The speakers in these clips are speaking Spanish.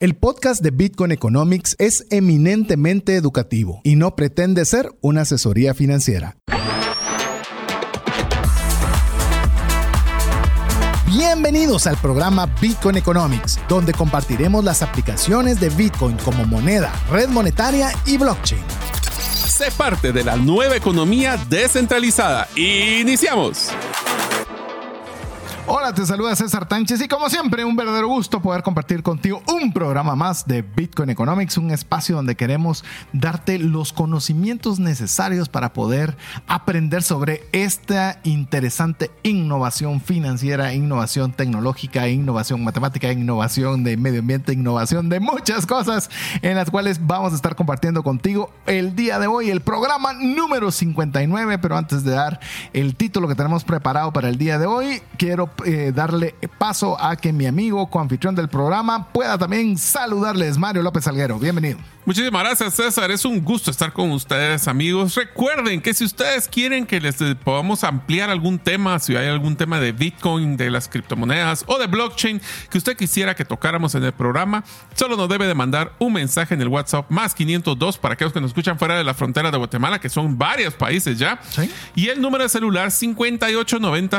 El podcast de Bitcoin Economics es eminentemente educativo y no pretende ser una asesoría financiera. Bienvenidos al programa Bitcoin Economics, donde compartiremos las aplicaciones de Bitcoin como moneda, red monetaria y blockchain. Sé parte de la nueva economía descentralizada. Iniciamos. Hola, te saluda César Tánchez y como siempre un verdadero gusto poder compartir contigo un programa más de Bitcoin Economics, un espacio donde queremos darte los conocimientos necesarios para poder aprender sobre esta interesante innovación financiera, innovación tecnológica, innovación matemática, innovación de medio ambiente, innovación de muchas cosas en las cuales vamos a estar compartiendo contigo el día de hoy, el programa número 59, pero antes de dar el título que tenemos preparado para el día de hoy, quiero eh, darle paso a que mi amigo, coanfitrión del programa, pueda también saludarles. Mario López Alguero, bienvenido. Muchísimas gracias, César. Es un gusto estar con ustedes, amigos. Recuerden que si ustedes quieren que les podamos ampliar algún tema, si hay algún tema de Bitcoin, de las criptomonedas o de blockchain que usted quisiera que tocáramos en el programa, solo nos debe de mandar un mensaje en el WhatsApp más 502 para aquellos que nos escuchan fuera de la frontera de Guatemala, que son varios países ya. Y el número de celular 5890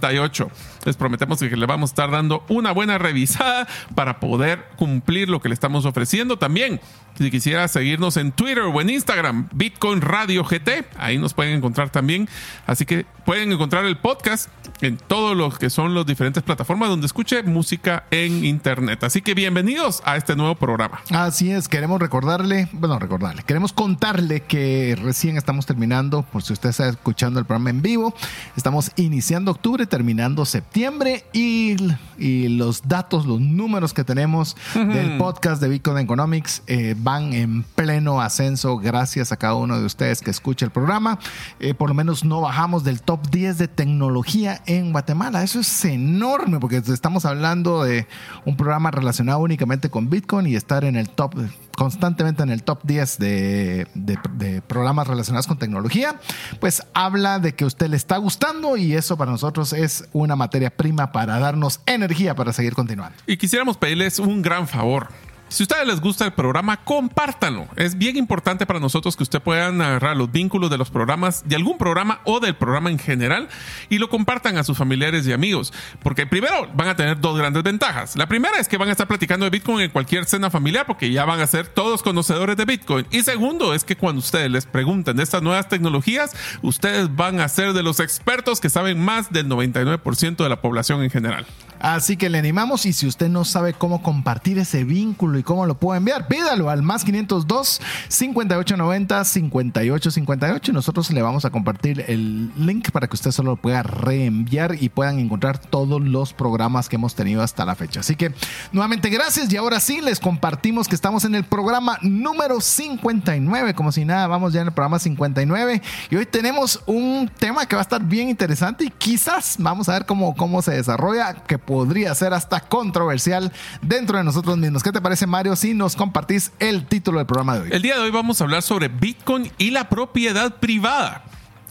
5858. Les prometemos que le vamos a estar dando una buena revisada para poder cumplir lo que le estamos ofreciendo también. Si quisiera seguirnos en Twitter o en Instagram, Bitcoin Radio GT, ahí nos pueden encontrar también. Así que pueden encontrar el podcast en todos los que son las diferentes plataformas donde escuche música en Internet. Así que bienvenidos a este nuevo programa. Así es, queremos recordarle, bueno, recordarle, queremos contarle que recién estamos terminando, por si usted está escuchando el programa en vivo, estamos iniciando octubre, terminando septiembre y, y los datos, los números que tenemos del podcast de Bitcoin Economics eh, van en pleno ascenso gracias a cada uno de ustedes que escucha el programa. Eh, por lo menos no bajamos del top 10 de tecnología en Guatemala. Eso es enorme porque estamos hablando de un programa relacionado únicamente con Bitcoin y estar en el top constantemente en el top 10 de, programas relacionados con tecnología, pues habla de que usted le está gustando y eso para nosotros es una materia prima para darnos energía para seguir continuando. Y quisiéramos pedirles un gran favor. Si a ustedes les gusta el programa, compártanlo. Es bien importante para nosotros que ustedes puedan agarrar los vínculos de los programas, de algún programa o del programa en general, y lo compartan a sus familiares y amigos. Porque primero van a tener dos grandes ventajas. La primera es que van a estar platicando de Bitcoin en cualquier cena familiar, porque ya van a ser todos conocedores de Bitcoin. Y segundo es que cuando ustedes les pregunten de estas nuevas tecnologías, ustedes van a ser de los expertos que saben más del 99% de la población en general. Así que le animamos y si usted no sabe cómo compartir ese vínculo y cómo lo puede enviar, pídalo al más 502 5890 5858 y nosotros le vamos a compartir el link para que usted solo lo pueda reenviar y puedan encontrar todos los programas que hemos tenido hasta la fecha. Así que nuevamente gracias y ahora sí les compartimos que estamos en el programa número 59, como si nada, vamos ya en el programa 59 y hoy tenemos un tema que va a estar bien interesante y quizás vamos a ver cómo, cómo se desarrolla, que podría ser hasta controversial dentro de nosotros mismos. ¿Qué te parece, Mario, si nos compartís el título del programa de hoy? El día de hoy vamos a hablar sobre Bitcoin y la propiedad privada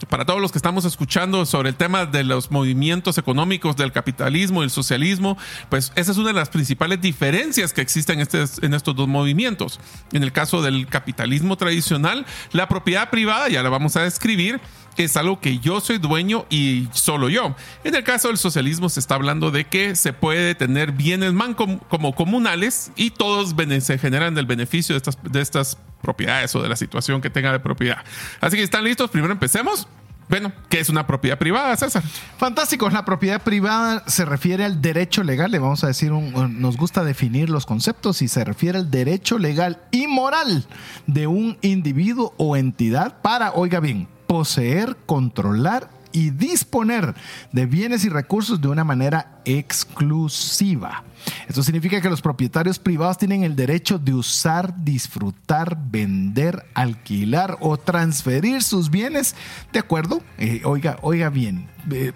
para todos los que estamos escuchando sobre el tema de los movimientos económicos del capitalismo y el socialismo, pues esa es una de las principales diferencias que existen en, este, en estos dos movimientos. En el caso del capitalismo tradicional, la propiedad privada, ya la vamos a describir, es algo que yo soy dueño y solo yo. En el caso del socialismo se está hablando de que se puede tener bienes man como comunales y todos se generan del beneficio de estas, de estas propiedades o de la situación que tenga de propiedad. Así que están listos, primero empecemos. Bueno, ¿qué es una propiedad privada, César? Fantástico. La propiedad privada se refiere al derecho legal. Le vamos a decir, nos gusta definir los conceptos y se refiere al derecho legal y moral de un individuo o entidad para, oiga bien, poseer, controlar y disponer de bienes y recursos de una manera exclusiva. Esto significa que los propietarios privados tienen el derecho de usar, disfrutar, vender, alquilar o transferir sus bienes de acuerdo, eh, oiga, oiga bien, eh,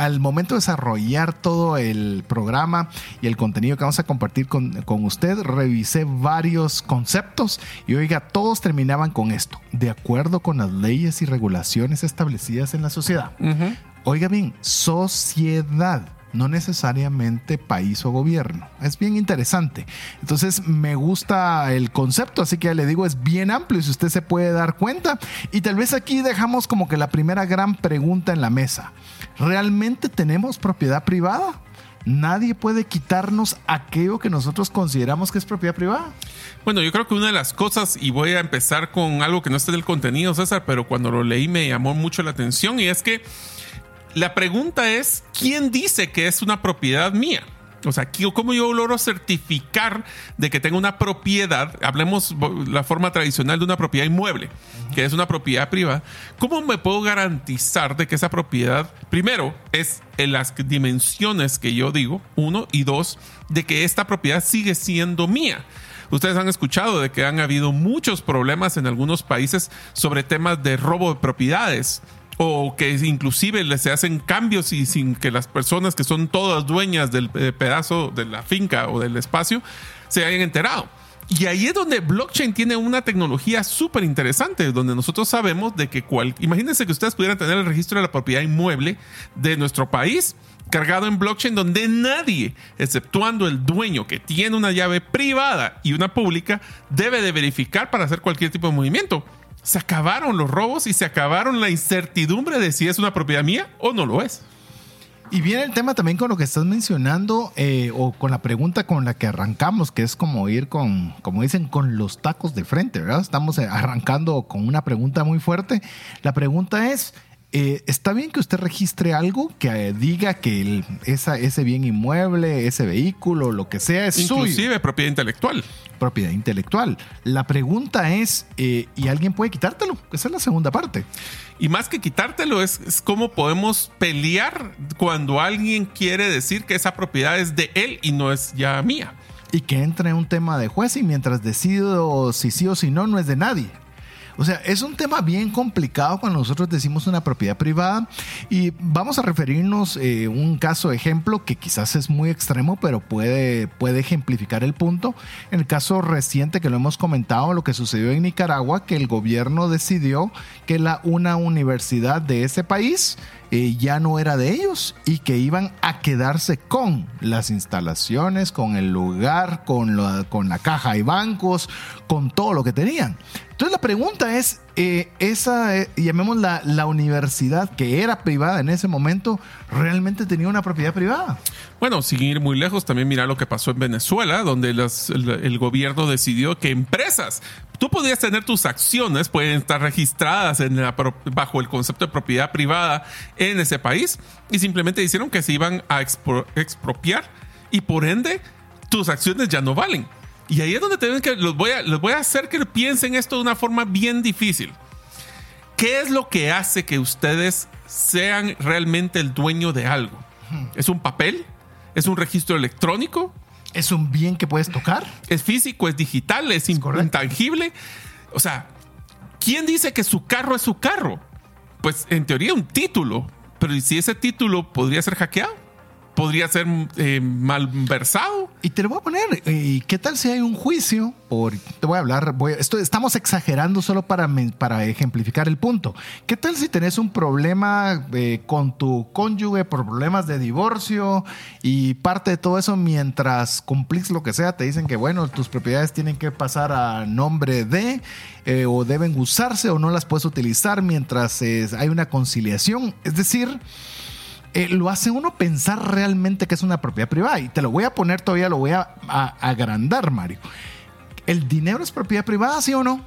al momento de desarrollar todo el programa y el contenido que vamos a compartir con, usted, revisé varios conceptos y oiga, todos terminaban con esto, de acuerdo con las leyes y regulaciones establecidas en la sociedad. Oiga bien, sociedad no necesariamente país o gobierno. Es bien interesante. Entonces me gusta el concepto, así que ya le digo, es bien amplio si usted se puede dar cuenta. Y tal vez aquí dejamos como que la primera gran pregunta en la mesa. ¿Realmente tenemos propiedad privada? Nadie puede quitarnos aquello que nosotros consideramos que es propiedad privada. Bueno, yo creo que una de las cosas, y voy a empezar con algo que no está del contenido, César, pero cuando lo leí me llamó mucho la atención, y es que la pregunta es, ¿quién dice que es una propiedad mía? O sea, ¿cómo yo logro certificar de que tengo una propiedad? Hablemos la forma tradicional de una propiedad inmueble, que es una propiedad privada. ¿Cómo me puedo garantizar de que esa propiedad, primero, es en las dimensiones que yo digo, uno, y dos, de que esta propiedad sigue siendo mía? Ustedes han escuchado de que han habido muchos problemas en algunos países sobre temas de robo de propiedades o que inclusive se hacen cambios y sin que las personas que son todas dueñas del eh, pedazo de la finca o del espacio se hayan enterado. Y ahí es donde blockchain tiene una tecnología súper interesante, donde nosotros sabemos de que cual, imagínense que ustedes pudieran tener el registro de la propiedad inmueble de nuestro país cargado en blockchain donde nadie, exceptuando el dueño que tiene una llave privada y una pública, debe de verificar para hacer cualquier tipo de movimiento se acabaron los robos y se acabaron la incertidumbre de si es una propiedad mía o no lo es. Y viene el tema también con lo que estás mencionando eh, o con la pregunta con la que arrancamos, que es como ir con, como dicen, con los tacos de frente, ¿verdad? Estamos eh, arrancando con una pregunta muy fuerte. La pregunta es, eh, está bien que usted registre algo que eh, diga que esa, ese bien inmueble, ese vehículo, lo que sea, es Inclusive propiedad intelectual. Propiedad intelectual. La pregunta es, eh, ¿y alguien puede quitártelo? Esa es la segunda parte. Y más que quitártelo, es, es cómo podemos pelear cuando alguien quiere decir que esa propiedad es de él y no es ya mía. Y que entre en un tema de juez y mientras decido si sí o si no, no es de nadie. O sea, es un tema bien complicado cuando nosotros decimos una propiedad privada y vamos a referirnos a eh, un caso ejemplo que quizás es muy extremo, pero puede, puede ejemplificar el punto. En el caso reciente que lo hemos comentado, lo que sucedió en Nicaragua, que el gobierno decidió que la, una universidad de ese país eh, ya no era de ellos y que iban a quedarse con las instalaciones, con el lugar, con la, con la caja y bancos, con todo lo que tenían. Entonces la pregunta es, eh, esa, eh, llamémosla la universidad que era privada en ese momento, ¿realmente tenía una propiedad privada? Bueno, sin ir muy lejos, también mira lo que pasó en Venezuela, donde el, gobierno decidió que empresas, tú podías tener tus acciones, pueden estar registradas en bajo el concepto de propiedad privada en ese país, y simplemente dijeron que se iban a expropiar y por ende tus acciones ya no valen. Y ahí es donde tienen que, los voy, a, los voy a hacer que piensen esto de una forma bien difícil. ¿Qué es lo que hace que ustedes sean realmente el dueño de algo? ¿Es un papel? ¿Es un registro electrónico? ¿Es un bien que puedes tocar? ¿Es físico? ¿Es digital? ¿Es, intangible? O sea, ¿quién dice que su carro es su carro? Pues en teoría un título, pero ¿y si ese título podría ser hackeado? Podría ser eh, malversado. Y te lo voy a poner. ¿Y qué tal si hay un juicio? Por, te voy a hablar. Voy, esto, estamos exagerando solo para, para ejemplificar el punto. ¿Qué tal si tenés un problema eh, con tu cónyuge por problemas de divorcio y parte de todo eso mientras cumplís lo que sea? Te dicen que, bueno, tus propiedades tienen que pasar a nombre de eh, o deben usarse o no las puedes utilizar mientras hay una conciliación. Es decir, eh, lo hace uno pensar realmente que es una propiedad privada. Y te lo voy a poner todavía, lo voy a, agrandar, Mario. ¿El dinero es propiedad privada, sí o no?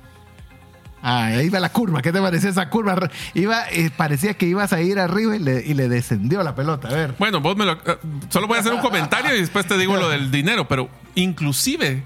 Ah, ahí va la curva. ¿Qué te parece esa curva? Iba, eh, parecía que ibas a ir arriba y le, descendió la pelota. A ver. Bueno, vos. Eh, solo voy a hacer un comentario y después te digo lo del dinero. Pero inclusive,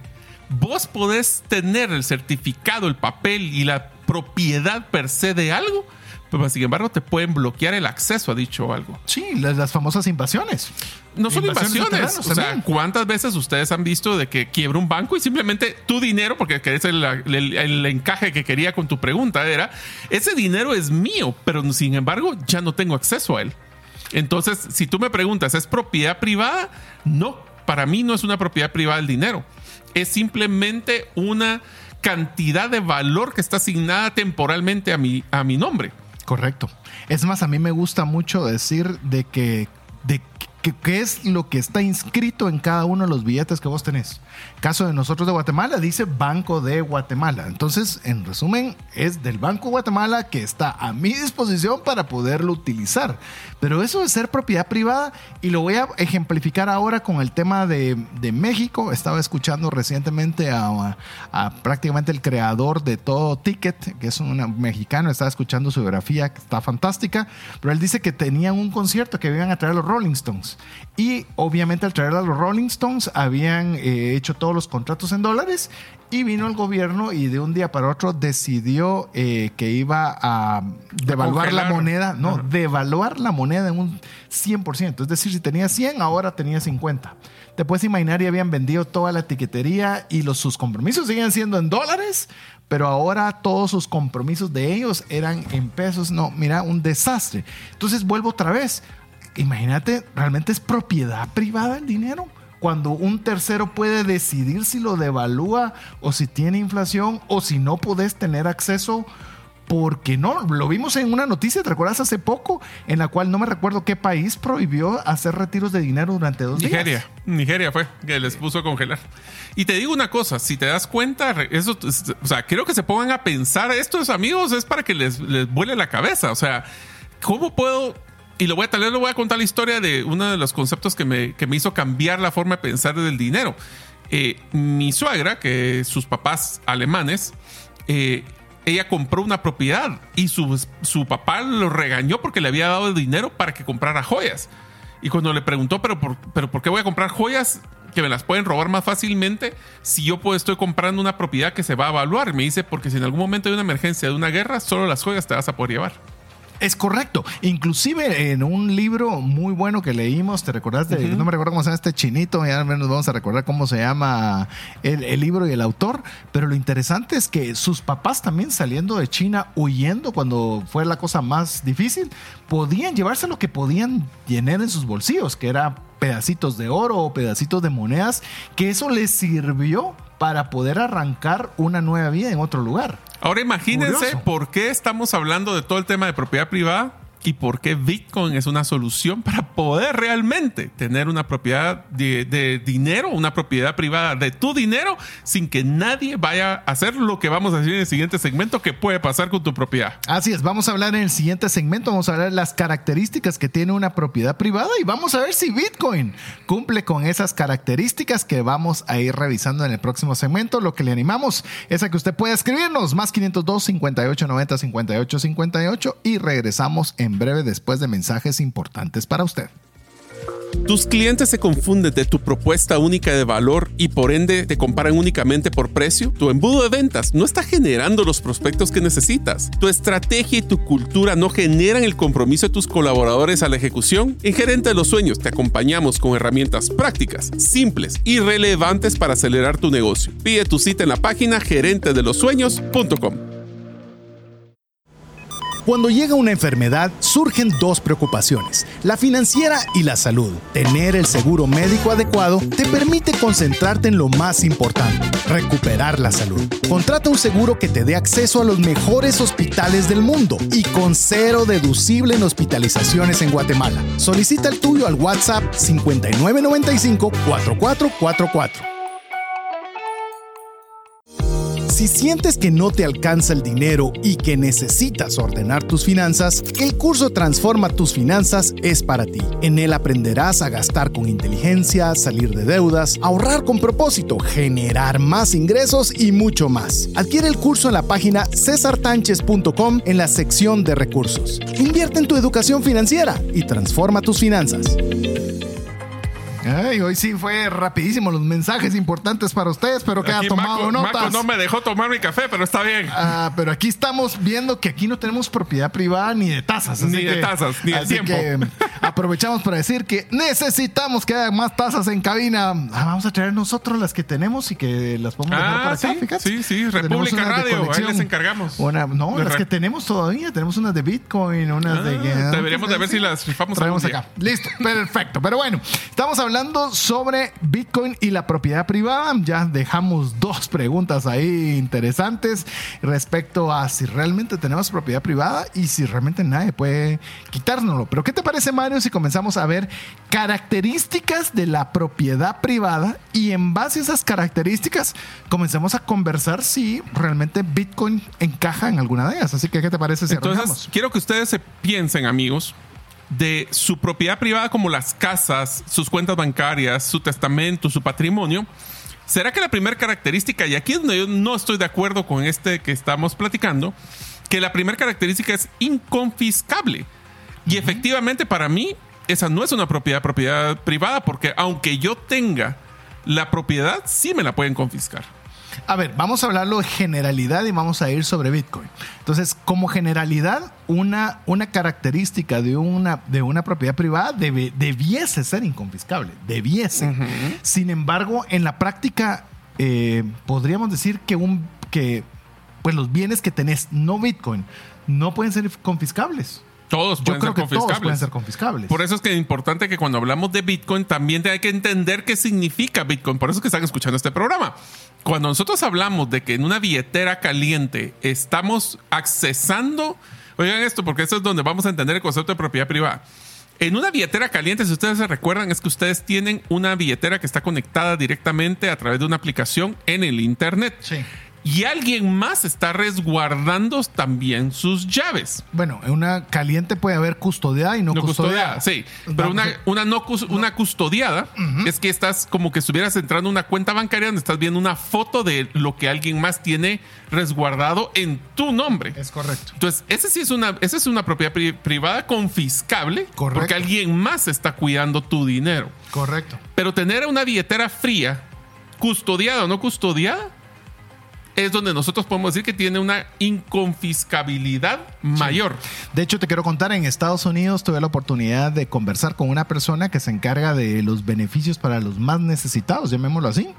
vos podés tener el certificado, el papel y la propiedad per se de algo pero sin embargo te pueden bloquear el acceso a dicho algo. Sí, las, famosas invasiones. No son invasiones. o sea, ¿cuántas veces ustedes han visto de que quiebra un banco y simplemente tu dinero, porque es el, el, encaje que quería con tu pregunta, era, ese dinero es mío, pero sin embargo ya no tengo acceso a él. Entonces, si tú me preguntas, ¿es propiedad privada? No, para mí no es una propiedad privada el dinero. Es simplemente una cantidad de valor que está asignada temporalmente a mi, a mi nombre. Correcto. Es más, a mí me gusta mucho decir de que, de ¿Qué, ¿Qué es lo que está inscrito en cada uno de los billetes que vos tenés? Caso de nosotros de Guatemala, dice Banco de Guatemala. Entonces, en resumen, es del Banco de Guatemala que está a mi disposición para poderlo utilizar. Pero eso de ser propiedad privada, y lo voy a ejemplificar ahora con el tema de, de México. Estaba escuchando recientemente a, a prácticamente el creador de todo Ticket, que es un mexicano, estaba escuchando su biografía, que está fantástica, pero él dice que tenían un concierto que iban a traer los Rolling Stones. Y obviamente al traer a los Rolling Stones habían eh, hecho todos los contratos en dólares y vino el gobierno y de un día para otro decidió eh, que iba a devaluar la moneda, no, devaluar la moneda en un 100%. Es decir, si tenía 100, ahora tenía 50. Te puedes imaginar, y habían vendido toda la etiquetería y los, sus compromisos siguen siendo en dólares, pero ahora todos sus compromisos de ellos eran en pesos. No, mira, un desastre. Entonces vuelvo otra vez. Imagínate, realmente es propiedad privada el dinero. Cuando un tercero puede decidir si lo devalúa o si tiene inflación o si no podés tener acceso porque no, lo vimos en una noticia, ¿te recuerdas hace poco? En la cual no me recuerdo qué país prohibió hacer retiros de dinero durante dos días. Nigeria. Nigeria fue que les puso a congelar. Y te digo una cosa, si te das cuenta, eso, o sea, quiero que se pongan a pensar, estos amigos es para que les, les vuele la cabeza. O sea, ¿cómo puedo? Y lo voy a, tal vez le voy a contar la historia de uno de los conceptos que me, que me hizo cambiar la forma de pensar del dinero. Eh, mi suegra, que sus papás alemanes, eh, ella compró una propiedad y su, su papá lo regañó porque le había dado dinero para que comprara joyas. Y cuando le preguntó, ¿pero por, pero por qué voy a comprar joyas que me las pueden robar más fácilmente si yo pues, estoy comprando una propiedad que se va a evaluar? Me dice, porque si en algún momento hay una emergencia de una guerra, solo las joyas te vas a poder llevar. Es correcto. Inclusive en un libro muy bueno que leímos, ¿te recordás? De, No me recuerdo cómo se llama este chinito, ya al menos vamos a recordar cómo se llama el, el libro y el autor, pero lo interesante es que sus papás también saliendo de China, huyendo cuando fue la cosa más difícil, podían llevarse lo que podían llenar en sus bolsillos, que era pedacitos de oro o pedacitos de monedas, que eso les sirvió para poder arrancar una nueva vida en otro lugar. Ahora imagínense Curioso. por qué estamos hablando de todo el tema de propiedad privada y por qué Bitcoin es una solución para poder realmente tener una propiedad de, dinero, una propiedad privada de tu dinero sin que nadie vaya a hacer lo que vamos a decir en el siguiente segmento que puede pasar con tu propiedad. Así es, vamos a hablar en el siguiente segmento, vamos a hablar de las características que tiene una propiedad privada y vamos a ver si Bitcoin cumple con esas características que vamos a ir revisando en el próximo segmento. Lo que le animamos es a que usted pueda escribirnos más 502 58 90 58 58 y regresamos en breve después de mensajes importantes para usted. Tus clientes se confunden de tu propuesta única de valor y por ende te comparan únicamente por precio. Tu embudo de ventas no está generando los prospectos que necesitas. Tu estrategia y tu cultura no generan el compromiso de tus colaboradores a la ejecución. En Gerente de los Sueños te acompañamos con herramientas prácticas, simples y relevantes para acelerar tu negocio. Pide tu cita en la página gerentedelosueños.com. Cuando llega una enfermedad, surgen dos preocupaciones, la financiera y la salud. Tener el seguro médico adecuado te permite concentrarte en lo más importante, recuperar la salud. Contrata un seguro que te dé acceso a los mejores hospitales del mundo y con cero deducible en hospitalizaciones en Guatemala. Solicita el tuyo al WhatsApp 5995 4444. Si sientes que no te alcanza el dinero y que necesitas ordenar tus finanzas, el curso Transforma tus finanzas es para ti. En él aprenderás a gastar con inteligencia, salir de deudas, ahorrar con propósito, generar más ingresos y mucho más. Adquiere el curso en la página cesartanches.com en la sección de recursos. Invierte en tu educación financiera y transforma tus finanzas. Ay, hoy sí fue rapidísimo los mensajes importantes para ustedes, pero que ha tomado Maco- notas. Maco no me dejó tomar mi café, pero está bien. Ah, pero aquí estamos viendo que aquí no tenemos propiedad privada ni de tasas. así Ni de que- tasas, ni de así tiempo. que aprovechamos para decir que necesitamos que haya más tasas en cabina. Ah, vamos a traer nosotros las que tenemos y que las podemos dejar Ah, para acá, sí, fíjate. sí, sí, República de Radio, ahí les encargamos. Una- no, De las que tenemos todavía. Tenemos unas de Bitcoin, unas de... Ah, deberíamos de ver si las rifamos Traemos acá. Listo, perfecto. Pero bueno, estamos hablando hablando sobre Bitcoin y la propiedad privada. Ya dejamos dos preguntas ahí interesantes respecto a si realmente tenemos propiedad privada y si realmente nadie puede quitárnoslo. Pero ¿qué te parece, Mario, si comenzamos a ver características de la propiedad privada y en base a esas características comenzamos a conversar si realmente Bitcoin encaja en alguna de ellas? Así que, ¿qué te parece si Entonces, quiero que ustedes se piensen, amigos, de su propiedad privada como las casas, sus cuentas bancarias, su testamento, su patrimonio, ¿será que la primera característica, y aquí es donde yo no estoy de acuerdo con este que estamos platicando, que la primera característica es inconfiscable? Y efectivamente para mí esa no es una propiedad, propiedad privada, porque aunque yo tenga la propiedad, sí me la pueden confiscar. A ver, vamos a hablarlo de generalidad y vamos a ir sobre Bitcoin. Entonces, como generalidad, una, una característica de una, de una propiedad privada debe, debiese ser inconfiscable, debiese. Sin embargo, en la práctica, eh, podríamos decir que, un, que pues los bienes que tenés no Bitcoin no pueden ser confiscables. Todos pueden, ser confiscables. todos pueden ser confiscables. Por eso es que es importante que cuando hablamos de Bitcoin también hay que entender qué significa Bitcoin. Por eso es que están escuchando este programa. Cuando nosotros hablamos de que en una billetera caliente estamos accesando, oigan esto, porque eso es donde vamos a entender el concepto de propiedad privada. En una billetera caliente, si ustedes se recuerdan, es que ustedes tienen una billetera que está conectada directamente a través de una aplicación en el Internet. Sí y alguien más está resguardando también sus llaves. Bueno, en una caliente puede haber custodiada y no, custodiada. Sí, pero una, una, no, una custodiada es que estás como que estuvieras entrando a una cuenta bancaria donde estás viendo una foto de lo que alguien más tiene resguardado en tu nombre. Es correcto. Entonces, esa sí es una, esa es una propiedad privada confiscable correcto. porque alguien más está cuidando tu dinero. Correcto. Pero tener una billetera fría, custodiada o no custodiada, es donde nosotros podemos decir que tiene una inconfiscabilidad mayor. De hecho, te quiero contar, en Estados Unidos tuve la oportunidad de conversar con una persona que se encarga de los beneficios para los más necesitados, llamémoslo así,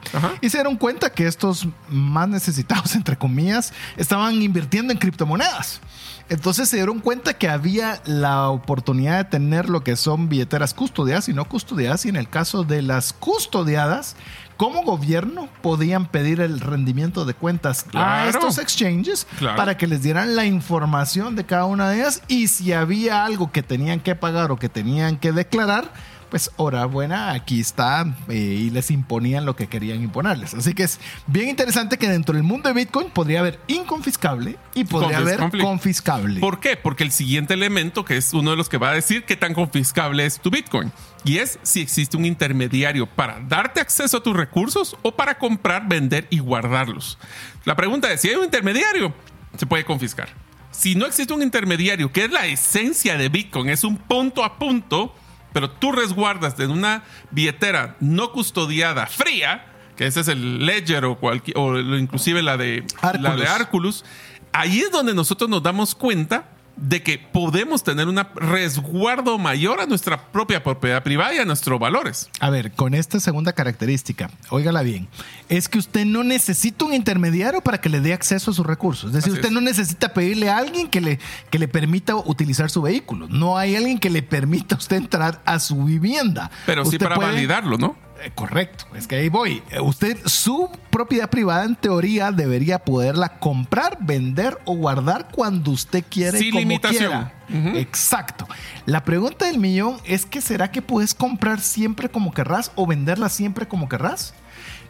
y se dieron cuenta que estos más necesitados, entre comillas, estaban invirtiendo en criptomonedas. Entonces se dieron cuenta que había la oportunidad de tener lo que son billeteras custodiadas y no custodiadas, y en el caso de las custodiadas, como gobierno podían pedir el rendimiento de cuentas a estos exchanges para que les dieran la información de cada una de ellas y si había algo que tenían que pagar o que tenían que declarar, pues hora buena, aquí está eh, y les imponían lo que querían imponerles. Así que es bien interesante que dentro del mundo de Bitcoin podría haber inconfiscable y podría haber confiscable. ¿Por qué? Porque el siguiente elemento, que es uno de los que va a decir qué tan confiscable es tu Bitcoin, y es si existe un intermediario para darte acceso a tus recursos o para comprar, vender y guardarlos. La pregunta es, si hay un intermediario, se puede confiscar. Si no existe un intermediario, que es la esencia de Bitcoin, es un punto a punto, pero tú resguardas en una billetera no custodiada fría, que ese es el Ledger o, o inclusive la de, la de Arculus, ahí es donde nosotros nos damos cuenta de que podemos tener un resguardo mayor a nuestra propia propiedad privada y a nuestros valores. A ver, con esta segunda característica, óigala bien, es que usted no necesita un intermediario para que le dé acceso a sus recursos. Es decir, usted no necesita pedirle a alguien que le, que le permita utilizar su vehículo. No hay alguien que le permita a usted entrar a su vivienda. Pero sí para validarlo, ¿no? Eh, correcto, es que ahí voy. Eh, usted, su propiedad privada en teoría debería poderla comprar, vender o guardar cuando usted quiere. Sin limitación. Exacto. La pregunta del millón es que será que puedes comprar siempre como querrás o venderla siempre como querrás.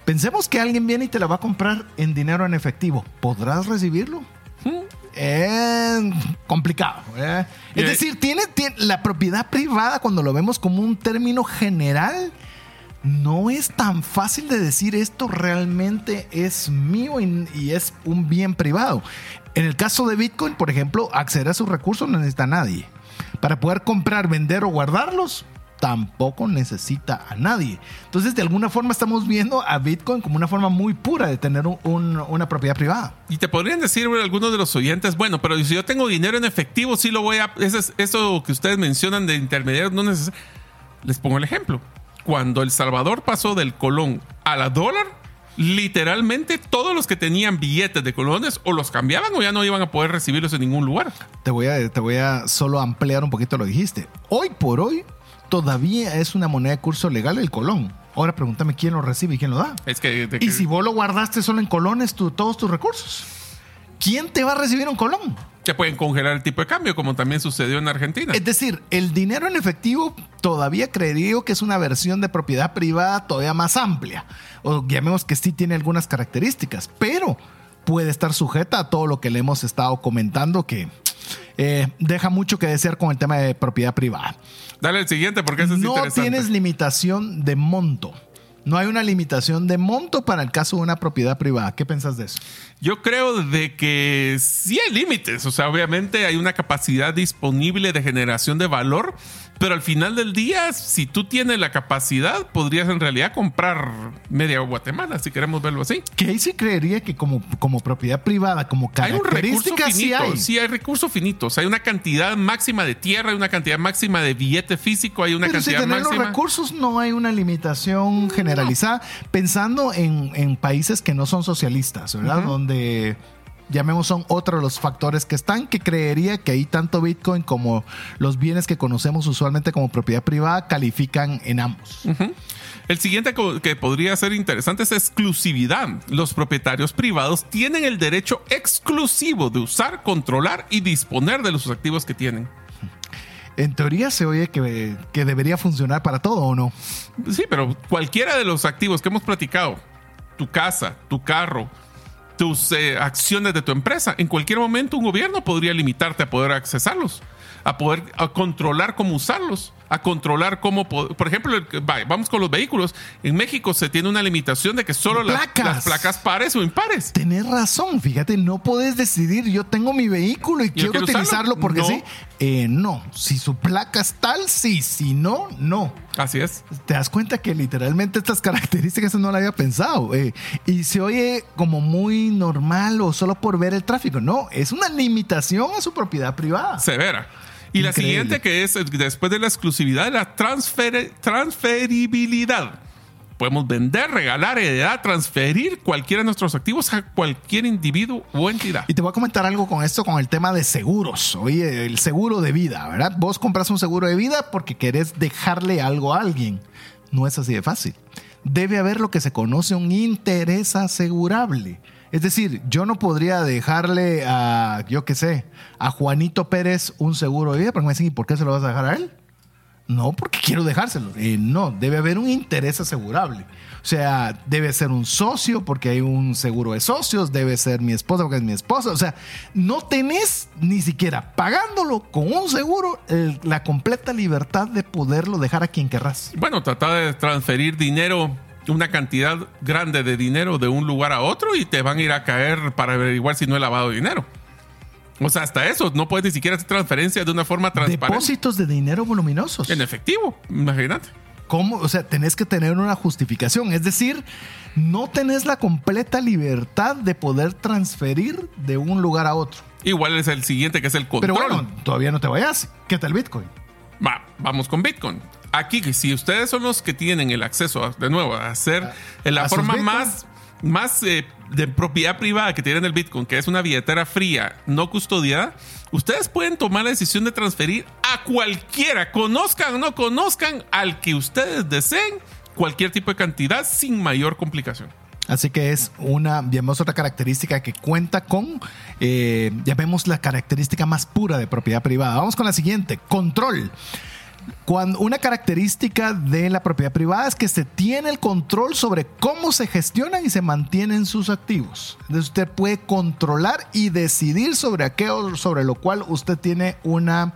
Pensemos que alguien viene y te la va a comprar en dinero en efectivo. ¿Podrás recibirlo? Es complicado. ¿eh? Es decir, tiene, la propiedad privada, cuando lo vemos como un término general, no es tan fácil de decir esto realmente es mío y, es un bien privado. En el caso de Bitcoin, por ejemplo, acceder a sus recursos no necesita a nadie. Para poder comprar, vender o guardarlos, tampoco necesita a nadie. Entonces, de alguna forma estamos viendo a Bitcoin como una forma muy pura de tener una propiedad privada. Y te podrían decir algunos de los oyentes, bueno, pero si yo tengo dinero en efectivo, sí lo voy a... Eso, eso que ustedes mencionan de intermediarios, no necesariamente... Les pongo el ejemplo cuando El Salvador pasó del colón a la dólar, literalmente todos los que tenían billetes de colones o los cambiaban o ya no iban a poder recibirlos en ningún lugar. Te voy a, te voy a solo ampliar un poquito lo que dijiste. Hoy por hoy, todavía es una moneda de curso legal el colón. Ahora pregúntame quién lo recibe y quién lo da. Es que, de Y que- si vos lo guardaste solo en colones, tu- todos tus recursos, ¿quién te va a recibir un colón? te pueden congelar el tipo de cambio, como también sucedió en Argentina. Es decir, el dinero en efectivo todavía creería que es una versión de propiedad privada todavía más amplia. O llamemos que sí tiene algunas características, pero puede estar sujeta a todo lo que le hemos estado comentando que eh, deja mucho que desear con el tema de propiedad privada. Dale el siguiente porque ese es no interesante. tienes limitación de monto. No hay una limitación de monto para el caso de una propiedad privada. ¿Qué piensas de eso? Yo creo de que sí hay límites, o sea, obviamente hay una capacidad disponible de generación de valor, pero al final del día, si tú tienes la capacidad, podrías en realidad comprar media Guatemala, si queremos verlo así. Que ahí sí creería que como, como propiedad privada, como Hay un recurso característica sí finito, hay. sí hay recursos finitos, hay una cantidad máxima de tierra, hay una cantidad máxima de billete físico, hay una Pero si cantidad tener los máxima. recursos no hay una limitación generalizada. Pensando en, en países que no son socialistas, ¿verdad? Donde llamemos son otros los factores que están, que creería que ahí tanto Bitcoin como los bienes que conocemos usualmente como propiedad privada califican en ambos. El siguiente que podría ser interesante es exclusividad. Los propietarios privados tienen el derecho exclusivo de usar, controlar y disponer de los activos que tienen. En teoría se oye que, que debería funcionar para todo o no. Sí, pero cualquiera de los activos que hemos platicado, tu casa, tu carro, tus eh, acciones de tu empresa, en cualquier momento un gobierno podría limitarte a poder accesarlos, a poder controlar cómo usarlos, a controlar cómo, po- por ejemplo, vamos con los vehículos. En México se tiene una limitación de que solo las- Placas. las placas pares o impares. Tenés razón, fíjate, no podés decidir, yo tengo mi vehículo y quiero quiero usarlo. utilizarlo porque No. sí. Eh, no, si su placa es tal, sí, si no, no. Así es. Te das cuenta que literalmente estas características no la había pensado. eh, y se oye como muy normal o solo por ver el tráfico. No, es una limitación a su propiedad privada. severa. Y la Increíble. siguiente que es, después de la exclusividad, la transfer- transferibilidad. Podemos vender, regalar, heredar, transferir cualquiera de nuestros activos a cualquier individuo o entidad. Y te voy a comentar algo con esto, con el tema de seguros. Oye, el seguro de vida, ¿verdad? Vos compras un seguro de vida porque querés dejarle algo a alguien. No es así de fácil. Debe haber lo que se conoce un interés asegurable. Es decir, yo no podría dejarle a, yo qué sé, a Juanito Pérez un seguro de vida, porque me dicen, ¿y por qué se lo vas a dejar a él? No, porque quiero dejárselo. No, debe haber un interés asegurable. O sea, debe ser un socio porque hay un seguro de socios, debe ser mi esposa porque es mi esposa. O sea, no tenés ni siquiera pagándolo con un seguro la completa libertad de poderlo dejar a quien querrás. Bueno, trata de transferir dinero, una cantidad grande de dinero de un lugar a otro y te van a ir a caer para averiguar si no he lavado dinero. O sea, hasta eso, no puedes ni siquiera hacer transferencias de una forma transparente. Depósitos de dinero voluminosos. En efectivo, imagínate. ¿Cómo? O sea, tenés que tener una justificación. Es decir, no tenés la completa libertad de poder transferir de un lugar a otro. Igual es el siguiente que es el control. Pero bueno, todavía no te vayas. ¿Qué tal Bitcoin? Va, vamos con Bitcoin. Aquí, si ustedes son los que tienen el acceso, a- de nuevo, a hacer en la forma más, más eh, de propiedad privada que tienen el Bitcoin, que es una billetera fría, no custodiada, ustedes pueden tomar la decisión de transferir a cualquiera, conozcan o no conozcan, al que ustedes deseen, cualquier tipo de cantidad sin mayor complicación. Así que es una, llamemos otra característica que cuenta con, eh, llamemos la característica más pura de propiedad privada. Vamos con la siguiente, control. Cuando una característica de la propiedad privada es que se tiene el control sobre cómo se gestionan y se mantienen sus activos. Entonces usted puede controlar y decidir sobre aquello sobre lo cual usted tiene una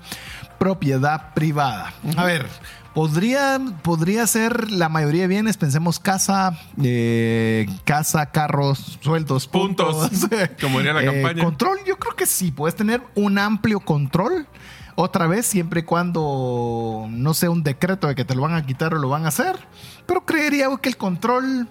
propiedad privada. A ver, podría, podría ser la mayoría de bienes, pensemos casa, eh, casa, carros, sueldos, puntos. Puntos, como diría la Eh, campaña. Control, yo creo que sí, puedes tener un amplio control. Otra vez, siempre y cuando no sea un decreto de que te lo van a quitar o lo van a hacer. Pero creería que el control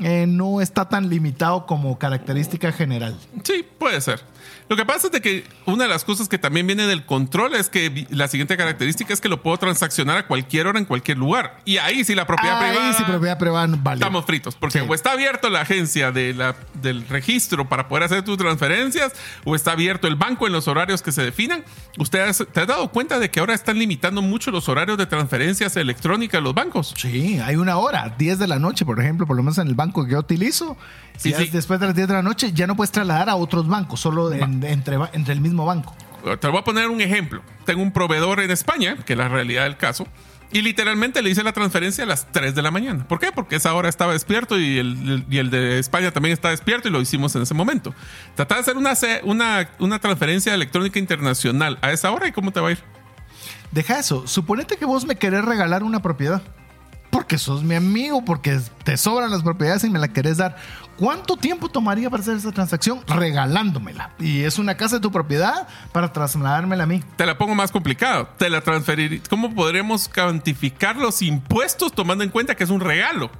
eh, no está tan limitado como característica general. Sí, puede ser. Lo que pasa es de que una de las cosas que también viene del control es que la siguiente característica es que lo puedo transaccionar a cualquier hora en cualquier lugar. Y ahí sí la propiedad Ahí privada. sí, propiedad privada vale. Estamos fritos, porque Sí. o está abierto la agencia de la, del registro para poder hacer tus transferencias o está abierto el banco en los horarios que se definan. ¿Usted te ha dado cuenta de que ahora están limitando mucho los horarios de transferencias electrónicas los bancos? Sí, hay una hora, 10 de la noche, por ejemplo, por lo menos en el banco que yo utilizo. Si Sí, sí. es después de las 10 de la noche, ya no puedes trasladar a otros bancos, solo en- entre, entre el mismo banco. Te voy a poner un ejemplo. Tengo un proveedor en España, que es la realidad del caso, y literalmente le hice la transferencia a las 3 de la mañana. ¿Por qué? Porque esa hora estaba despierto y el, y el de España también está despierto y lo hicimos en ese momento. Tratar de hacer una, una, una transferencia electrónica internacional a esa hora y cómo te va a ir. Deja eso. Suponete que vos me querés regalar una propiedad. Porque sos mi amigo, porque te sobran las propiedades y me la querés dar. ¿Cuánto tiempo tomaría para hacer esa transacción? Regalándomela. Y es una casa de tu propiedad para trasladármela a mí. Te la pongo más complicado. Te la transferir. ¿Cómo podremos cuantificar los impuestos tomando en cuenta que es un regalo?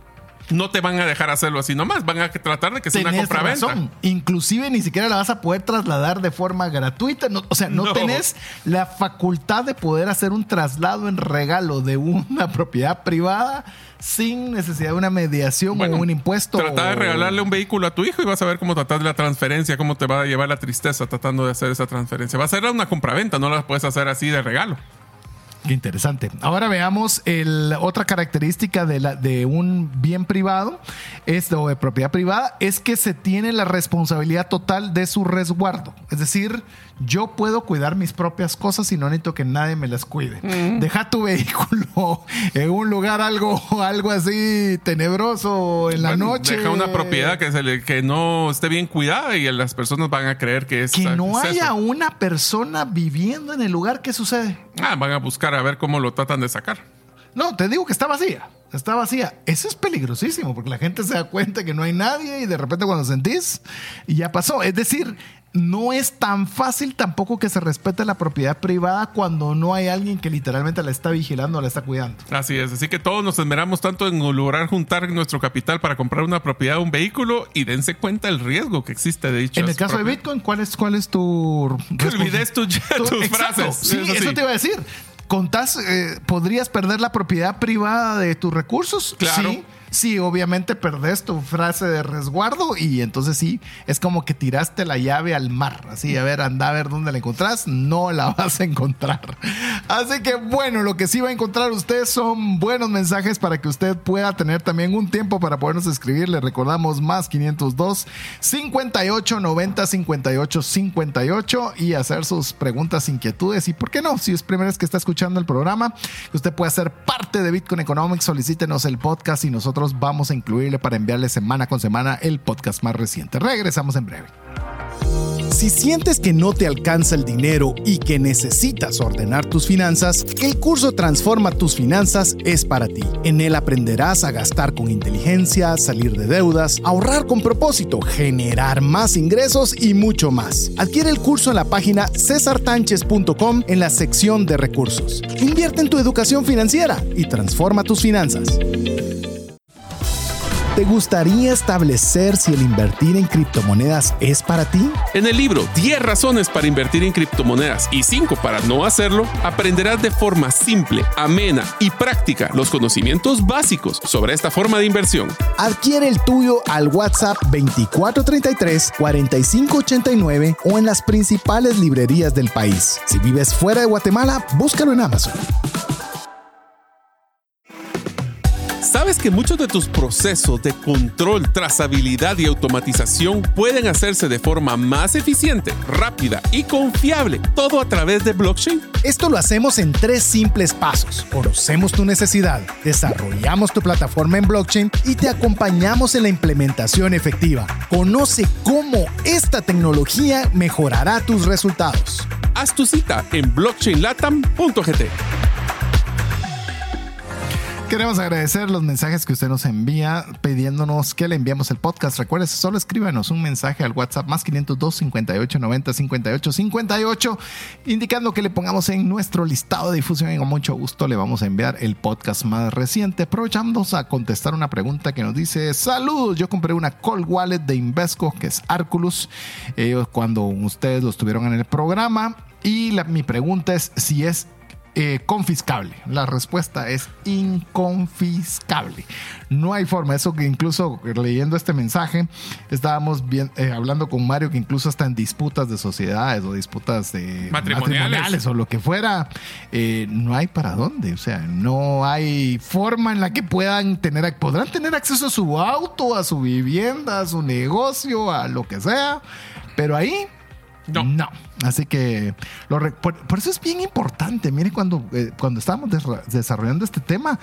No te van a dejar hacerlo así nomás. Van a tratar de que sea una Tenés compra-venta. razón. Inclusive ni siquiera la vas a poder trasladar de forma gratuita. No- o sea, no, No. tenés la facultad de poder hacer un traslado en regalo de una propiedad privada sin necesidad de una mediación Bueno, o un impuesto. Trata de o- regalarle un vehículo a tu hijo y vas a ver cómo tratar de la transferencia, cómo te va a llevar la tristeza tratando de hacer esa transferencia. Va a ser una compraventa, no la puedes hacer así de regalo. Qué interesante. Ahora veamos el, otra característica de, la, de un bien privado es, o de propiedad privada es que se tiene la responsabilidad total de su resguardo. Es decir, yo puedo cuidar mis propias cosas y no necesito que nadie me las cuide. Deja tu vehículo en un lugar algo, algo así tenebroso en la Bueno, noche. Deja una propiedad que, se le- que no esté bien cuidada y las personas van a creer que es. Que no es haya eso. una persona viviendo en el lugar. ¿Qué sucede? Ah, van a buscar a ver cómo lo tratan de sacar. No, te digo que está vacía. Está vacía. Eso es peligrosísimo porque la gente se da cuenta que no hay nadie y de repente cuando sentís, ya pasó. Es decir, no es tan fácil tampoco que se respete la propiedad privada cuando no hay alguien que literalmente la está vigilando o la está cuidando. Así es. Así que todos nos esmeramos tanto en lograr juntar nuestro capital para comprar una propiedad, un vehículo y dense cuenta el riesgo que existe de dicho. En el caso de Bitcoin, ¿cuál es, cuál es tu... Que olvides tu- tus Exacto. frases. Sí, Eso te iba a decir. ¿Contás, eh, podrías perder la propiedad privada de tus recursos? Claro. Sí. Sí, obviamente perdés tu frase de resguardo y entonces sí, es como que tiraste la llave al mar. Así, a ver, anda a ver dónde la encontrás. No la vas a encontrar. Así que bueno, lo que sí va a encontrar usted son buenos mensajes para que usted pueda tener también un tiempo para podernos escribir. Le recordamos más 502 58 90 58 58 y hacer sus preguntas, inquietudes. Y por qué no, si es primera vez que está escuchando el programa, usted puede ser parte de Bitcoin Economics, solicítenos el podcast y nosotros vamos a incluirle para enviarle semana con semana el podcast más reciente. Regresamos en breve. Si sientes que no te alcanza el dinero y que necesitas ordenar tus finanzas, el curso Transforma tus finanzas es para ti. En él aprenderás a gastar con inteligencia, salir de deudas, ahorrar con propósito, generar más ingresos y mucho más. Adquiere el curso en la página cesartanches.com en la sección de recursos. Invierte en tu educación financiera y transforma tus finanzas. ¿Te gustaría establecer si el invertir en criptomonedas es para ti? En el libro 10 razones para invertir en criptomonedas y 5 para no hacerlo, aprenderás de forma simple, amena y práctica los conocimientos básicos sobre esta forma de inversión. Adquiere el tuyo al WhatsApp 2433-4589 o en las principales librerías del país. Si vives fuera de Guatemala, búscalo en Amazon. ¿Sabes que muchos de tus procesos de control, trazabilidad y automatización pueden hacerse de forma más eficiente, rápida y confiable, todo a través de blockchain? Esto lo hacemos en tres simples pasos. Conocemos tu necesidad, desarrollamos tu plataforma en blockchain y te acompañamos en la implementación efectiva. Conoce cómo esta tecnología mejorará tus resultados. Haz tu cita en blockchainlatam.gt. Queremos agradecer los mensajes que usted nos envía pidiéndonos que le enviemos el podcast. Recuerde, solo escríbanos un mensaje al WhatsApp más 502 58 90 58 58 indicando que le pongamos en nuestro listado de difusión y con mucho gusto le vamos a enviar el podcast más reciente. Aprovechamos a contestar una pregunta que nos dice, saludos, yo compré una Cold Wallet de Invesco que es Arculus ellos cuando ustedes lo estuvieron en el programa y mi pregunta es si es eh, confiscable. La respuesta es inconfiscable. No hay forma. Eso que incluso leyendo este mensaje, estábamos bien, eh, hablando con Mario que incluso hasta en disputas de sociedades o disputas de matrimoniales, o lo que fuera, eh, no hay para dónde. O sea, no hay forma en la que puedan tener, podrán tener acceso a su auto, a su vivienda, a su negocio, a lo que sea. Pero ahí no. no. Así que por, eso es bien importante. Mire, cuando, eh, cuando estábamos desarrollando este tema,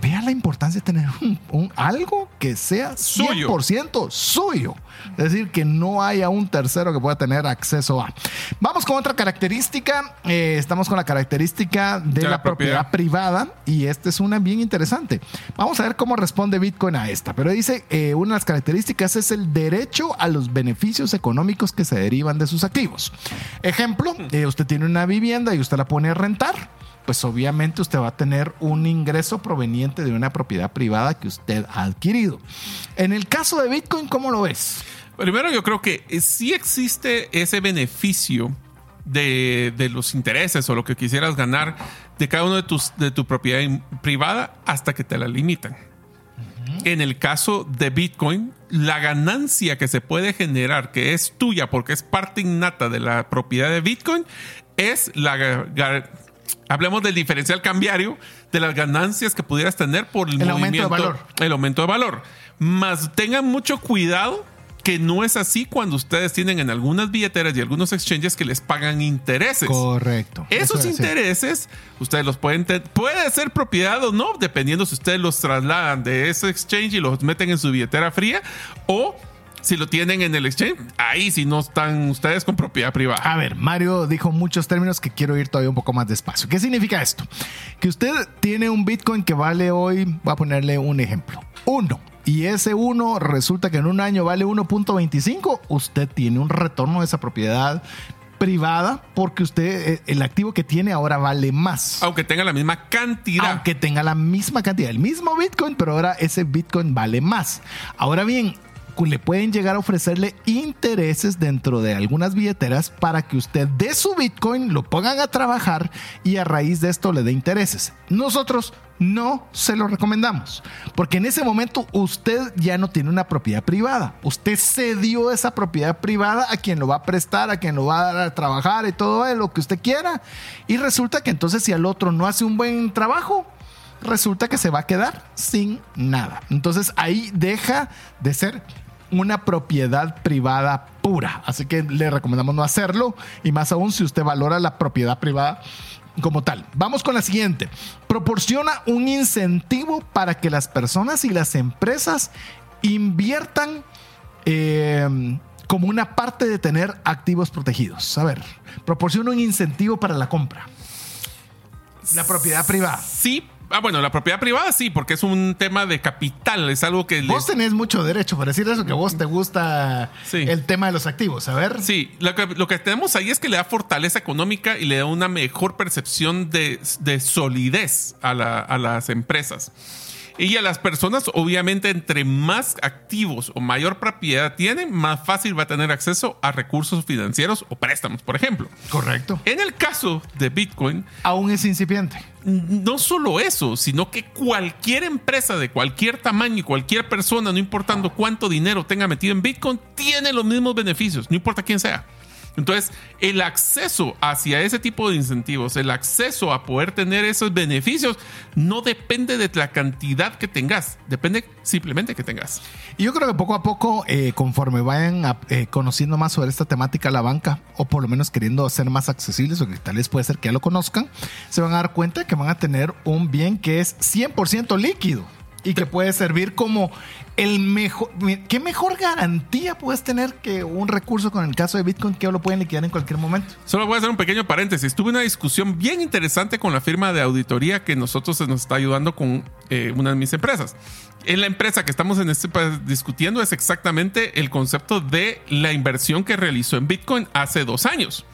vea la importancia de tener un, algo que sea 100% suyo. Es decir, que no haya un tercero que pueda tener acceso a. Vamos con otra característica. Eh, estamos con la característica de, la, propiedad. privada y esta es una bien interesante. Vamos a ver cómo responde Bitcoin a esta. Pero dice, eh, una de las características es el derecho a los beneficios económicos que se derivan de sus activos. Ejemplo, eh, usted tiene una vivienda y usted la pone a rentar pues obviamente usted va a tener un ingreso proveniente de una propiedad privada que usted ha adquirido. En el caso de Bitcoin, ¿cómo lo ves? Primero yo creo que eh, sí existe ese beneficio de, los intereses o lo que quisieras ganar de cada uno de tus de tu propiedad privada hasta que te la limitan. En el caso de Bitcoin, la ganancia que se puede generar, que es tuya porque es parte innata de la propiedad de Bitcoin, es la hablemos del diferencial cambiario de las ganancias que pudieras tener por el, aumento de valor. El aumento de valor. Más tengan mucho cuidado que no es así cuando ustedes tienen en algunas billeteras y algunos exchanges que les pagan intereses. Correcto. Esos intereses, ustedes los pueden tener, puede ser propiedad o no, dependiendo si ustedes los trasladan de ese exchange y los meten en su billetera fría o si lo tienen en el exchange, ahí si no están ustedes con propiedad privada. A ver, Mario dijo muchos términos que quiero ir todavía un poco más despacio. ¿Qué significa esto? Que usted tiene un Bitcoin que vale hoy, voy a ponerle un ejemplo, uno. Y ese uno resulta que en un año vale 1.25, usted tiene un retorno de esa propiedad privada porque usted eh, el activo que tiene ahora vale más. Aunque tenga la misma cantidad. Aunque tenga la misma cantidad, el mismo Bitcoin, pero ahora ese Bitcoin vale más. Ahora bien, le pueden llegar a ofrecerle intereses dentro de algunas billeteras para que usted de su Bitcoin lo pongan a trabajar y a raíz de esto le dé intereses. Nosotros no se lo recomendamos, porque en ese momento usted ya no tiene una propiedad privada. Usted cedió esa propiedad privada a quien lo va a prestar, a quien lo va a dar a trabajar y todo lo que usted quiera. Y resulta que entonces si el otro no hace un buen trabajo, resulta que se va a quedar sin nada. Entonces ahí deja de ser una propiedad privada pura. Así que le recomendamos no hacerlo y más aún si usted valora la propiedad privada como tal. Vamos con la siguiente. Proporciona un incentivo para que las personas y las empresas inviertan eh, como una parte de tener activos protegidos. A ver, proporciona un incentivo para la compra. La propiedad privada. Sí, Ah, bueno, la propiedad privada sí, porque es un tema de capital, es algo que... Vos tenés mucho derecho para decir eso, que vos te gusta el tema de los activos, a ver. Sí, lo que, tenemos ahí es que le da fortaleza económica y le da una mejor percepción de, solidez a las empresas. Y a las personas, obviamente, entre más activos o mayor propiedad tienen, más fácil va a tener acceso a recursos financieros o préstamos, por ejemplo. Correcto. En el caso de Bitcoin... Aún es incipiente. No solo eso, sino que cualquier empresa de cualquier tamaño y cualquier persona, no importando cuánto dinero tenga metido en Bitcoin, tiene los mismos beneficios, no importa quién sea. Entonces, el acceso hacia ese tipo de incentivos, el acceso a poder tener esos beneficios, no depende de la cantidad que tengas, depende simplemente que tengas. Y yo creo que poco a poco, eh, conforme vayan eh, conociendo más sobre esta temática la banca, o por lo menos queriendo ser más accesibles, o que tal vez puede ser que ya lo conozcan, se van a dar cuenta que van a tener un bien que es 100% líquido y que puede servir como el mejor. ¿Qué mejor garantía puedes tener que un recurso con el caso de Bitcoin que lo pueden liquidar en cualquier momento? Solo voy a hacer un pequeño paréntesis. Tuve una discusión bien interesante con la firma de auditoría que nosotros nos está ayudando con eh, una de mis empresas. En la empresa que estamos en este discutiendo es exactamente el concepto de la inversión que realizó en Bitcoin hace dos años.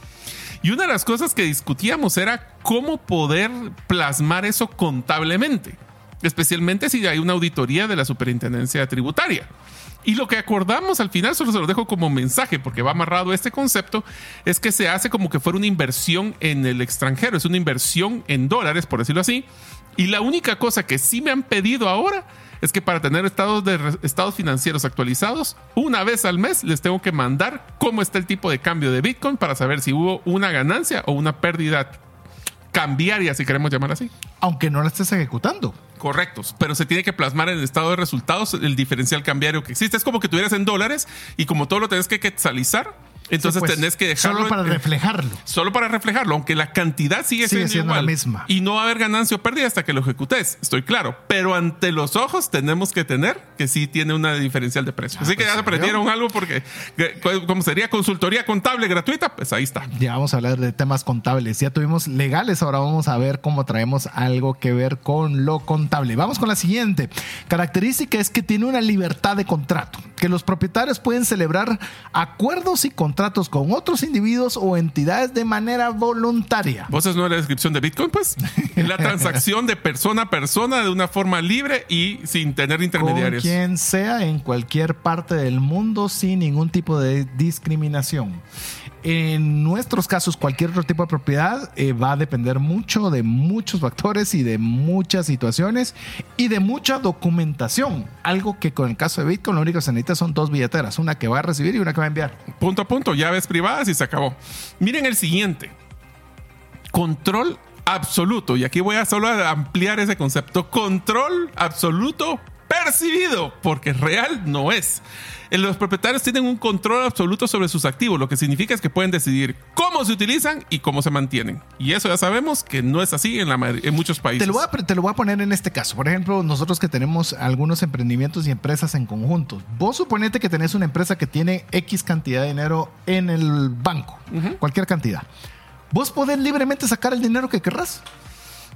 Y una de las cosas que discutíamos era cómo poder plasmar eso contablemente especialmente si hay una auditoría de la superintendencia tributaria. Y lo que acordamos al final, solo se lo dejo como mensaje, porque va amarrado este concepto, es que se hace como que fuera una inversión en el extranjero, es una inversión en dólares, por decirlo así. Y la única cosa que sí me han pedido ahora es que para tener estados, de, estados financieros actualizados, una vez al mes les tengo que mandar cómo está el tipo de cambio de Bitcoin para saber si hubo una ganancia o una pérdida cambiaria, si queremos llamar así. Aunque no la estés ejecutando. Correctos, pero se tiene que plasmar en el estado de resultados el diferencial cambiario que existe. Es como que tuvieras en dólares y como todo lo tenés que quetzalizar, entonces Sí, pues, tenés que dejarlo. Solo para reflejarlo. Solo para reflejarlo, aunque la cantidad sigue, Sigue siendo, siendo la misma. Y no va a haber ganancia o pérdida hasta que lo ejecutes, estoy claro. Pero ante los ojos tenemos que tener que sí tiene una diferencial de precio. Así que pues, ya ¿se aprendieron algo porque, que- como sería consultoría contable gratuita, pues ahí está. Ya vamos a hablar de temas contables. Ya tuvimos legales, ahora vamos a ver cómo traemos algo que ver con lo contable. Vamos con la siguiente. Característica es que tiene una libertad de contrato, que los propietarios pueden celebrar acuerdos y contratos con otros individuos o entidades de manera voluntaria. ¿Vos es no la descripción de Bitcoin? Pues la transacción de persona a persona de una forma libre y sin tener Con intermediarios. quien sea en cualquier parte del mundo sin ningún tipo de discriminación. En nuestros casos, cualquier otro tipo de propiedad eh, va a depender mucho de muchos factores y de muchas situaciones y de mucha documentación. Algo que con el caso de Bitcoin lo único que se necesita son dos billeteras, una que va a recibir y una que va a enviar. Punto a punto, llaves privadas y se acabó. Miren el siguiente. Control absoluto. Y aquí voy a solo ampliar ese concepto. Control absoluto percibido, porque real no es. Eh, Los propietarios tienen un control absoluto sobre sus activos, lo que significa es que pueden decidir cómo se utilizan y cómo se mantienen. Y eso ya sabemos que no es así en, la, en muchos países. Te lo, voy a, te lo voy a poner en este caso. Por ejemplo, nosotros que tenemos algunos emprendimientos y empresas en conjunto. Vos suponete que tenés una empresa que tiene X cantidad de dinero en el banco, cualquier cantidad. Vos podés libremente sacar el dinero que querrás.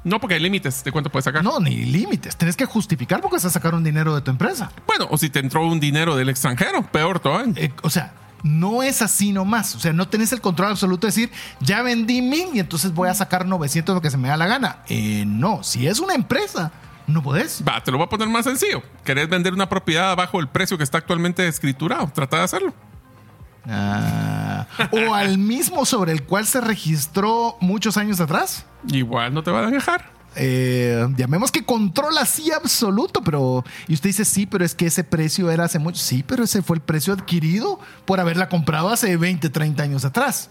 No, porque hay límites de cuánto puedes sacar. No, ni límites. Tenés que justificar porque vas a sacar un dinero de tu empresa. Bueno, o si te entró un dinero del extranjero, peor todavía. Eh, o sea, no es así nomás. O sea, no tenés el control absoluto de decir, ya vendí mil y entonces voy a sacar 900 lo que se me da la gana. Eh, no, si es una empresa, no podés. Va, te lo voy a poner más sencillo. ¿Querés vender una propiedad bajo el precio que está actualmente escriturado? Trata de hacerlo. Ah, o al mismo sobre el cual se registró muchos años atrás. Igual no te van a dejar. Eh, llamemos que control así absoluto, pero y usted dice sí, pero es que ese precio era hace mucho. Sí, pero ese fue el precio adquirido por haberla comprado hace 20, 30 años atrás.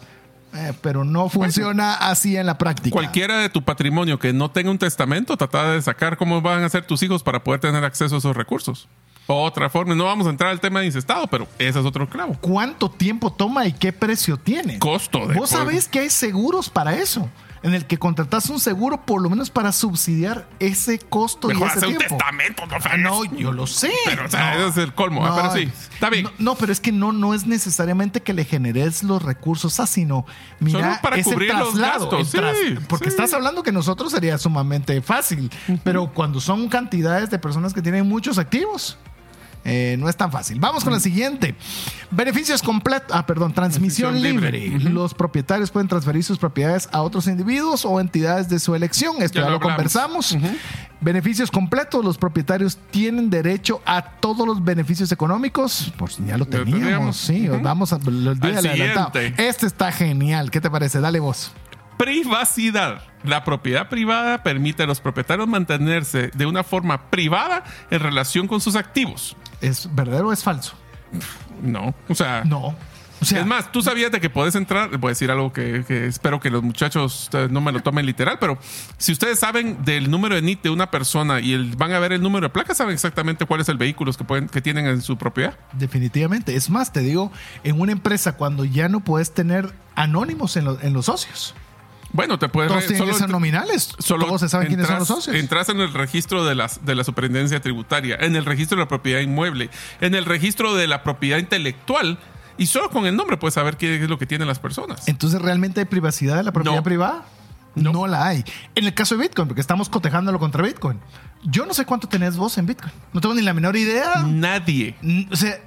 Eh, pero no funciona así en la práctica. Cualquiera de tu patrimonio que no tenga un testamento, trata de sacar cómo van a ser tus hijos para poder tener acceso a esos recursos. Otra forma, no vamos a entrar al tema de incestado, pero ese es otro clavo. ¿Cuánto tiempo toma y qué precio tiene? Costo de Vos sabés que hay seguros para eso, en el que contratás un seguro por lo menos para subsidiar ese costo Mejor y ese hacer un tiempo. testamento, no Ah, no, yo lo sé. Pero, o sea, No. ese es el colmo. ah, pero sí, está bien. No, pero es que no, no es necesariamente que le generes los recursos a, sino mira, Solo para ese cubrir los traslado, gastos, el tras- sí, porque sí. estás hablando que nosotros sería sumamente fácil, pero cuando son cantidades de personas que tienen muchos activos. Eh, no es tan fácil. Vamos con la siguiente. Beneficios completos. Ah, perdón, transmisión Transmisión libre. Los propietarios pueden transferir sus propiedades a otros individuos o entidades de su elección. Esto Ya ya, lo hablamos. conversamos. Beneficios completos. Los propietarios tienen derecho a todos los beneficios económicos. Pues ya lo teníamos. Sí, vamos a adelantado. Este está genial. ¿Qué te parece? Dale vos. Privacidad. La propiedad privada permite a los propietarios mantenerse de una forma privada en relación con sus activos. ¿Es verdadero o es falso? No, o sea, No. O sea, es más, tú sabías de que puedes entrar. Voy a decir algo que, que espero que los muchachos eh, no me lo tomen literal, pero si ustedes saben del número de NIT de una persona y el- van a ver el número de placa, saben exactamente cuál es el vehículo que, pueden, que tienen en su propiedad. definitivamente. Es más, te digo, en una empresa cuando ya no puedes tener anónimos en, lo- en los socios. Bueno, te puedes Todos tienen que ser entr- nominales. Solo Todos se saben quiénes son los socios. Entras en el registro de, las, de la superintendencia tributaria, en el registro de la propiedad inmueble, en el registro de la propiedad intelectual, y solo con el nombre puedes saber qué es lo que tienen las personas. Entonces, ¿realmente hay privacidad de la propiedad No. privada? No. la hay. En el caso de Bitcoin, porque estamos cotejándolo contra Bitcoin. Yo no sé cuánto tenés vos en Bitcoin. No tengo ni la menor idea. Nadie. O sea,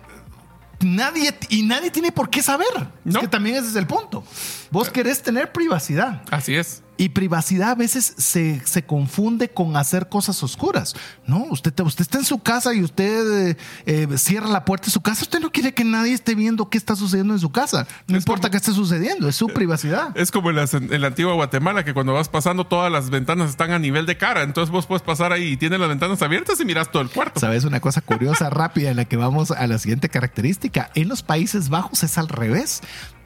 nadie, y nadie tiene por qué saber. No. Es que también ese es el punto. Vos querés tener privacidad. Así es. Y privacidad a veces se, se confunde con hacer cosas oscuras. No, usted, usted está en su casa y usted eh, eh, cierra la puerta de su casa. Usted no quiere que nadie esté viendo qué está sucediendo en su casa. No importa qué esté sucediendo, es su privacidad. Es como en, las- en la antigua Guatemala, que cuando vas pasando todas las ventanas están a nivel de cara. Entonces vos puedes pasar ahí y tienes las ventanas abiertas y miras todo el cuarto. ¿Sabes una cosa curiosa, rápida, en la que vamos a la siguiente característica? En los Países Bajos es al revés.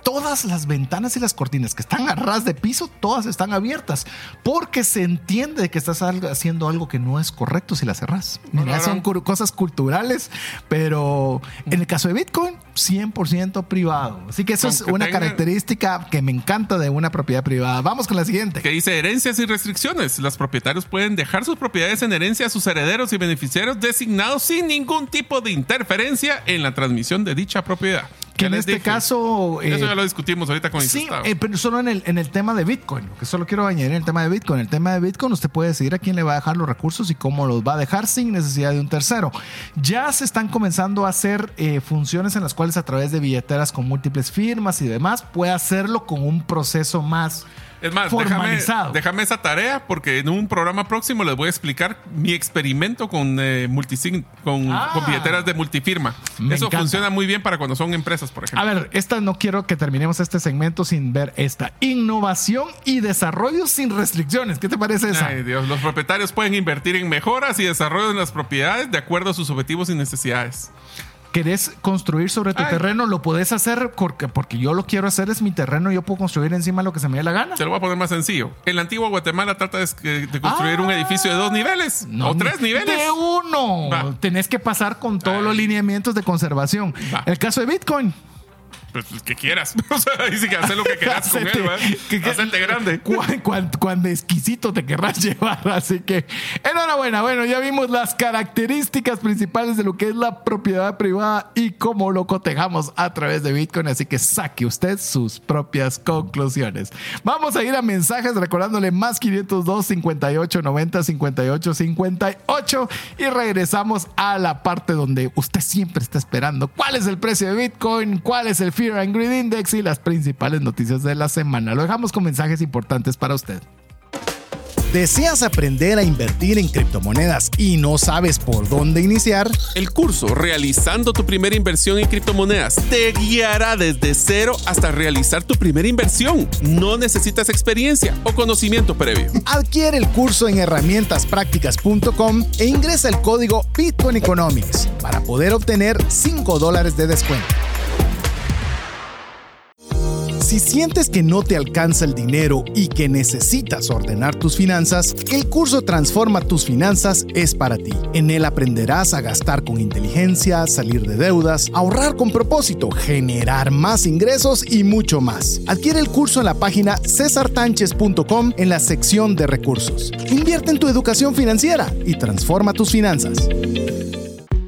Todas las ventanas y las cortinas que están a ras de piso, todas están abiertas, porque se entiende que estás haciendo algo que no es correcto si las cerras. Mira, son cosas culturales, pero en el caso de Bitcoin, 100% privado. Así que eso es una tenga- característica que me encanta de una propiedad privada. Vamos con la siguiente. que dice herencias y restricciones. Los propietarios pueden dejar sus propiedades en herencia a sus herederos y beneficiarios designados sin ningún tipo de interferencia en la transmisión de dicha propiedad. Que en este dije. caso... Eso eh, ya lo discutimos ahorita con Sí, Isustavo. eh, pero solo en el, en el tema de Bitcoin, que solo quiero añadir en el tema de Bitcoin. El tema de Bitcoin, usted puede decidir a quién le va a dejar los recursos y cómo los va a dejar sin necesidad de un tercero. Ya se están comenzando a hacer eh, funciones en las cuales a través de billeteras con múltiples firmas y demás puede hacerlo con un proceso más Es más, déjame, formalizado. déjame esa tarea porque en un programa próximo les voy a explicar mi experimento con, eh, con, Ah. con billeteras de multifirma. Me Eso encanta. funciona muy bien para cuando son empresas, por ejemplo. A ver, esta no quiero que terminemos este segmento sin ver esta. Innovación y desarrollo sin restricciones. ¿Qué te parece esa? Ay, Dios, los propietarios pueden invertir en mejoras y desarrollo en las propiedades de acuerdo a sus objetivos y necesidades. Querés construir sobre tu Ay. terreno, lo podés hacer porque, porque yo lo quiero hacer, es mi terreno, yo puedo construir encima lo que se me dé la gana. Te lo voy a poner más sencillo. En la antigua Guatemala trata de, de construir Ah. un edificio de dos niveles No, o tres niveles. De uno. Va. Tenés que pasar con todos Ay. los lineamientos de conservación. Va. El caso de Bitcoin. Pues el que quieras. O sea, ahí sí que hacer lo que quieras con él, ¿verdad? que- que- Hacerte grande. Cuán, cuán- cuán exquisito te querrás llevar. Así que, enhorabuena. Bueno, ya vimos las características principales de lo que es la propiedad privada y cómo lo cotejamos a través de Bitcoin. Así que saque usted sus propias conclusiones. Vamos a ir a mensajes recordándole más 502 58 90 58 58 y regresamos a la parte donde usted siempre está esperando cuál es el precio de Bitcoin, cuál es el Fear and Greed Index y las principales noticias de la semana. Lo dejamos con mensajes importantes para usted. ¿Deseas aprender a invertir en criptomonedas y no sabes por dónde iniciar? El curso Realizando tu primera inversión en criptomonedas te guiará desde cero hasta realizar tu primera inversión. No necesitas experiencia o conocimiento previo. Adquiere el curso en herramientasprácticas.com e ingresa el código Bitcoin Economics para poder obtener 5 dólares de descuento. Si sientes que no te alcanza el dinero y que necesitas ordenar tus finanzas, el curso Transforma tus finanzas es para ti. En él aprenderás a gastar con inteligencia, salir de deudas, ahorrar con propósito, generar más ingresos y mucho más. Adquiere el curso en la página cesartanches.com en la sección de recursos. Invierte en tu educación financiera y transforma tus finanzas.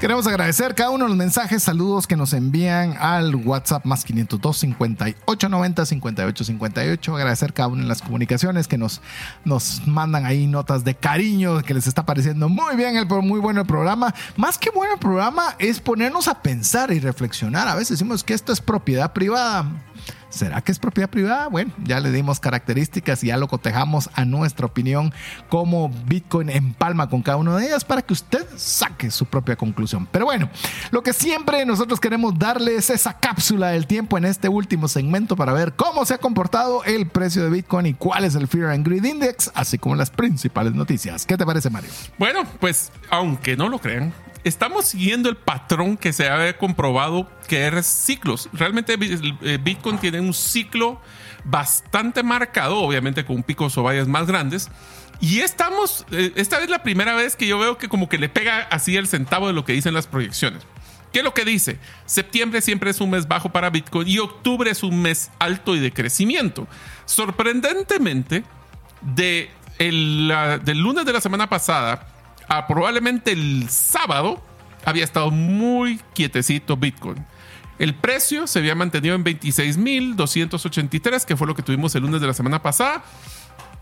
Queremos agradecer cada uno los mensajes, saludos que nos envían al WhatsApp más 502 58 90 58 58. Agradecer cada una de las comunicaciones que nos, nos mandan ahí notas de cariño, que les está pareciendo muy bien, el, muy bueno el programa. Más que bueno el programa es ponernos a pensar y reflexionar. A veces decimos que esto es propiedad privada. ¿Será que es propiedad privada? Bueno, ya le dimos características y ya lo cotejamos a nuestra opinión como Bitcoin empalma con cada una de ellas para que usted saque su propia conclusión. Pero bueno, lo que siempre nosotros queremos darle es esa cápsula del tiempo en este último segmento para ver cómo se ha comportado el precio de Bitcoin y cuál es el Fear and Greed Index, así como las principales noticias. ¿Qué te parece, Mario? Bueno, pues aunque no lo crean, estamos siguiendo el patrón que se ha comprobado que es ciclos. Realmente Bi- Bitcoin tiene un ciclo bastante marcado, obviamente con picos o valles más grandes. Y estamos, eh, esta es la primera vez que yo veo que como que le pega así el centavo de lo que dicen las proyecciones. ¿Qué es lo que dice? Septiembre siempre es un mes bajo para Bitcoin y octubre es un mes alto y de crecimiento. Sorprendentemente, de el, la- del lunes de la semana pasada ah, probablemente el sábado había estado muy quietecito Bitcoin. El precio se había mantenido en 26.283, que fue lo que tuvimos el lunes de la semana pasada.